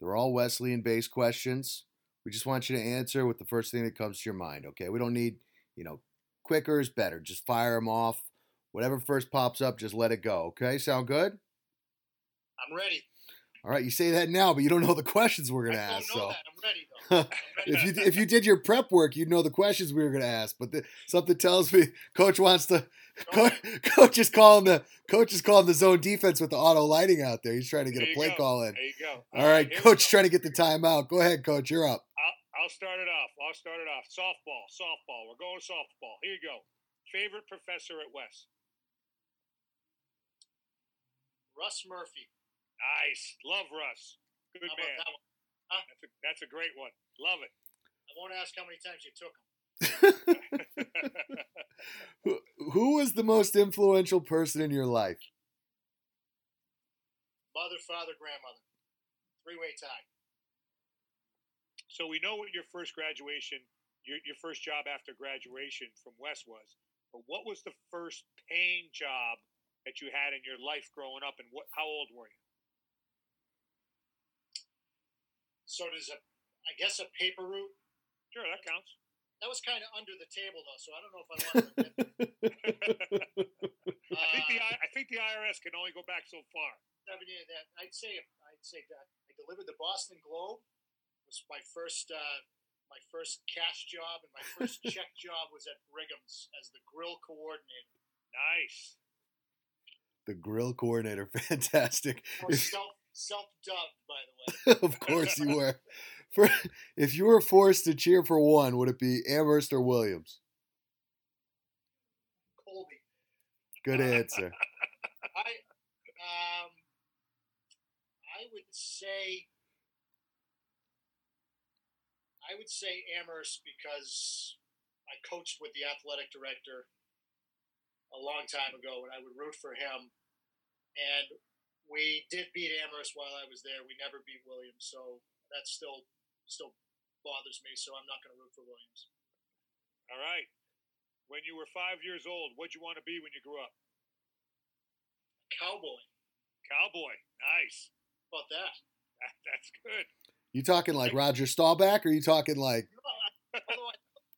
They're all Wesleyan based questions. We just want you to answer with the first thing that comes to your mind. Okay, we don't need you know quicker is better. Just fire them off. Whatever first pops up, just let it go. Okay, sound good? I'm ready. All right, you say that now, but you don't know the questions we're gonna ask. know So that. I'm ready though. If you if you did your prep work, you'd know the questions we were gonna ask. But the, something tells me Coach wants to. Coach, coach is calling the coach is calling the zone defense with the auto lighting out there. He's trying to get There a play go. call in. There you go. All right, here we coach trying to get the timeout. Go ahead, coach. You're up. I'll, I'll start it off. I'll start it off. Softball, softball. We're going softball. Here you go. Favorite professor at Wes? Russ Murphy. Nice. Love Russ. Good How about man. that one? That's a, that's a great one. Love it. I won't ask how many times you took him. Who, who was the most influential person in your life? Mother, father, grandmother. Three way tie. so we know what your first graduation, your, your first job after graduation from Wes was. But what was the first paying job that you had in your life growing up, and what? How old were you? So does a, I guess a paper route. Sure, that counts. That was kind of under the table though, so I don't know if I want to. admit that. I think the Uh, I I think the IRS can only go back so far. seven years that I'd say I'd say that I delivered the Boston Globe was my first uh, my first cash job and my first check job was at Brigham's as the grill coordinator. Nice. The grill coordinator, fantastic. I self self dubbed by the way. of course you were. For, if you were forced to cheer for one, would it be Amherst or Williams? Colby. Good answer. I um I would say I would say Amherst because I coached with the athletic director a long time ago and I would root for him. And we did beat Amherst while I was there. We never beat Williams, so that still still bothers me, so I'm not gonna root for Williams. All right. When you were five years old, what'd you want to be when you grew up? Cowboy. Cowboy. Nice. How about that? That, that's good. You talking like Roger Staubach, or you talking like No, I, I,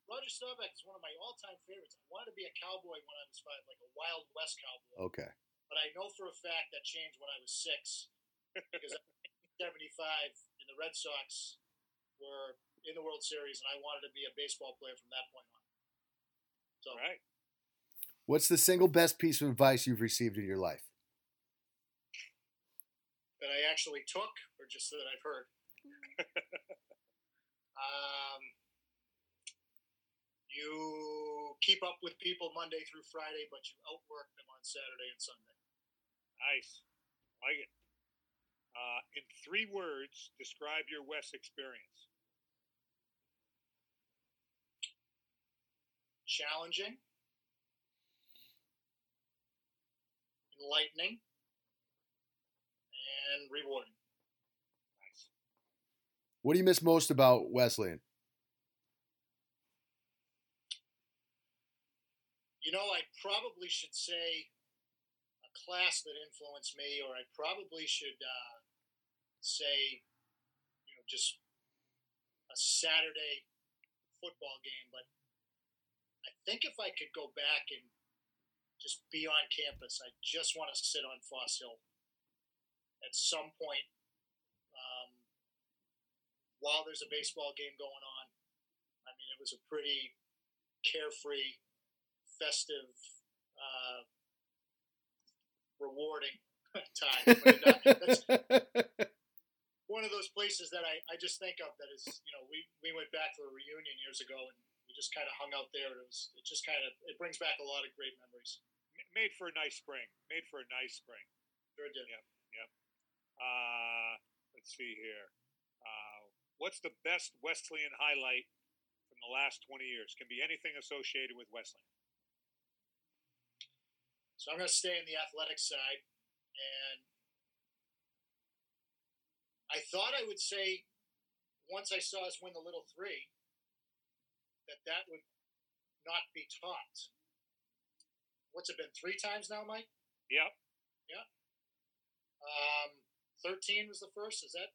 Roger Staubach is one of my all-time favorites. I wanted to be a cowboy when I was five, like a Wild West cowboy. okay? But I know for a fact that changed when I was six, because in '75 and the Red Sox were in the World Series, and I wanted to be a baseball player from that point on. So All right. What's the single best piece of advice you've received in your life? that I actually took, or just so that I've heard. um, you keep up with people Monday through Friday, but you outwork them on Saturday and Sunday. Nice. Like it. Uh, in three words, describe your Wes experience. Challenging, enlightening, and rewarding. Nice. What do you miss most about Wesleyan? You know, I probably should say a class that influenced me, or I probably should uh, say, you know, just a Saturday football game. But I think if I could go back and just be on campus, I just want to sit on Foss Hill at some point um, while there's a baseball game going on. I mean, it was a pretty carefree festive, uh, rewarding time. That's one of those places that I, I just think of that is, you know, we, we went back for a reunion years ago and we just kind of hung out there. It was, it just kind of, it brings back a lot of great memories. M- made for a nice spring. Made for a nice spring. Sure did. Uh, let's see here. Uh, what's the best Wesleyan highlight from the last 20 years? Can be anything associated with Wesleyan. So I'm going to stay in the athletic side. And I thought I would say, once I saw us win the little three, that that would not be taught. What's it been, three times now, Mike? Yep. Yeah. Um, 13 was the first. Is that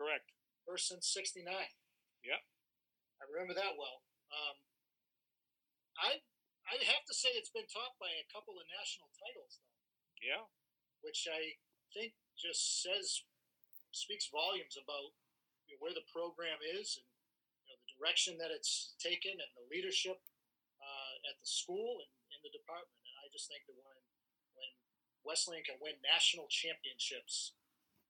Correct. first since 69? Yep. I remember that well. Um, I I have to say it's been topped by a couple of national titles, though, Yeah. which I think just says speaks volumes about you know, where the program is and you know, the direction that it's taken and the leadership uh, at the school and in the department. And I just think that when when Wesleyan can win national championships,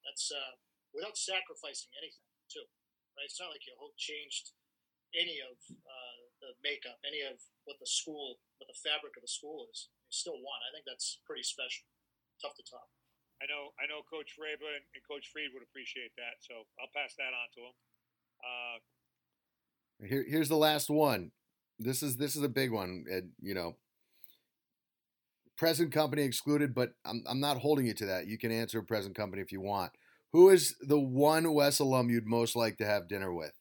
that's uh, without sacrificing anything, too. Right? It's not like you hope changed any of uh, the makeup, any of what the school, what the fabric of the school is. You still won. I think that's pretty special. Tough to top. I know. I know. Coach Fraba and, and Coach Freed would appreciate that. So I'll pass that on to him. Uh, Here, here's the last one. This is this is a big one. And, you know, present company excluded, but I'm I'm not holding you to that. You can answer present company if you want. Who is the one Wes alum you'd most like to have dinner with?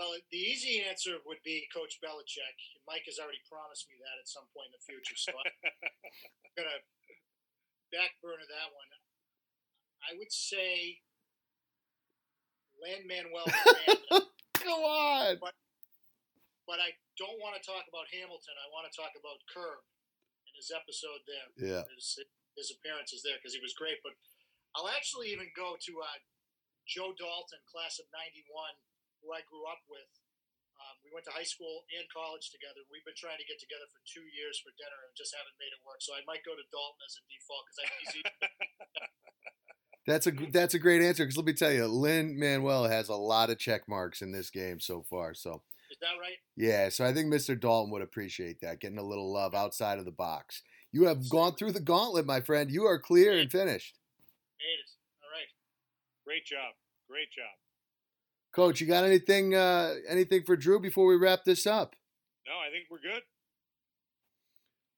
Well, the easy answer would be Coach Belichick. Mike has already promised me that at some point in the future, so I'm gonna back burner that one. I would say Lin Manuel Miranda. Go on. But, but I don't want to talk about Hamilton. I want to talk about Curb and his episode there. Yeah. His, his appearances there because he was great. But I'll actually even go to uh, Joe Dalton, class of 91, who I grew up with. Um, we went to high school and college together. We've been trying to get together for two years for dinner and just haven't made it work. So I might go to Dalton as a default because I think he's That's a that's a great answer because let me tell you, Lin-Manuel has a lot of check marks in this game so far. So Is that right? yeah, so I think Mr. Dalton would appreciate that, getting a little love outside of the box. You have gone through the gauntlet, my friend. You are clear and finished. Made it. All right. Great job. Great job. Coach, you got anything uh, anything for Drew before we wrap this up? No, I think we're good.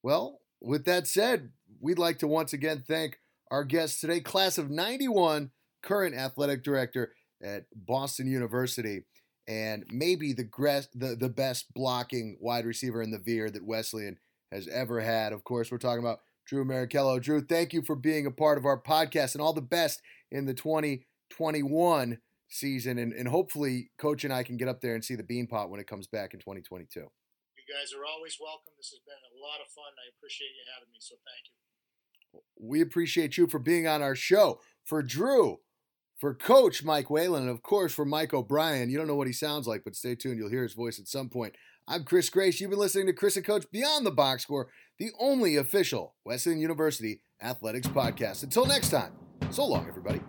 Well, with that said, we'd like to once again thank our guest today, class of 91, current athletic director at Boston University, and maybe the, gres- the, the best blocking wide receiver in the veer that Wesleyan has ever had. Of course, we're talking about Drew Marrochello. Drew, thank you for being a part of our podcast and all the best in the 2021 season. And, and hopefully, Coach and I can get up there and see the Beanpot when it comes back in 2022. You guys are always welcome. This has been a lot of fun. I appreciate you having me. So thank you. We appreciate you for being on our show. For Drew, for Coach Mike Whalen, and of course for Mike O'Brien. You don't know what he sounds like, but stay tuned. You'll hear his voice at some point. I'm Chris Grace. You've been listening to Chris and Coach Beyond the Box Score, the only official Wesleyan University athletics podcast. Until next time, so long, everybody.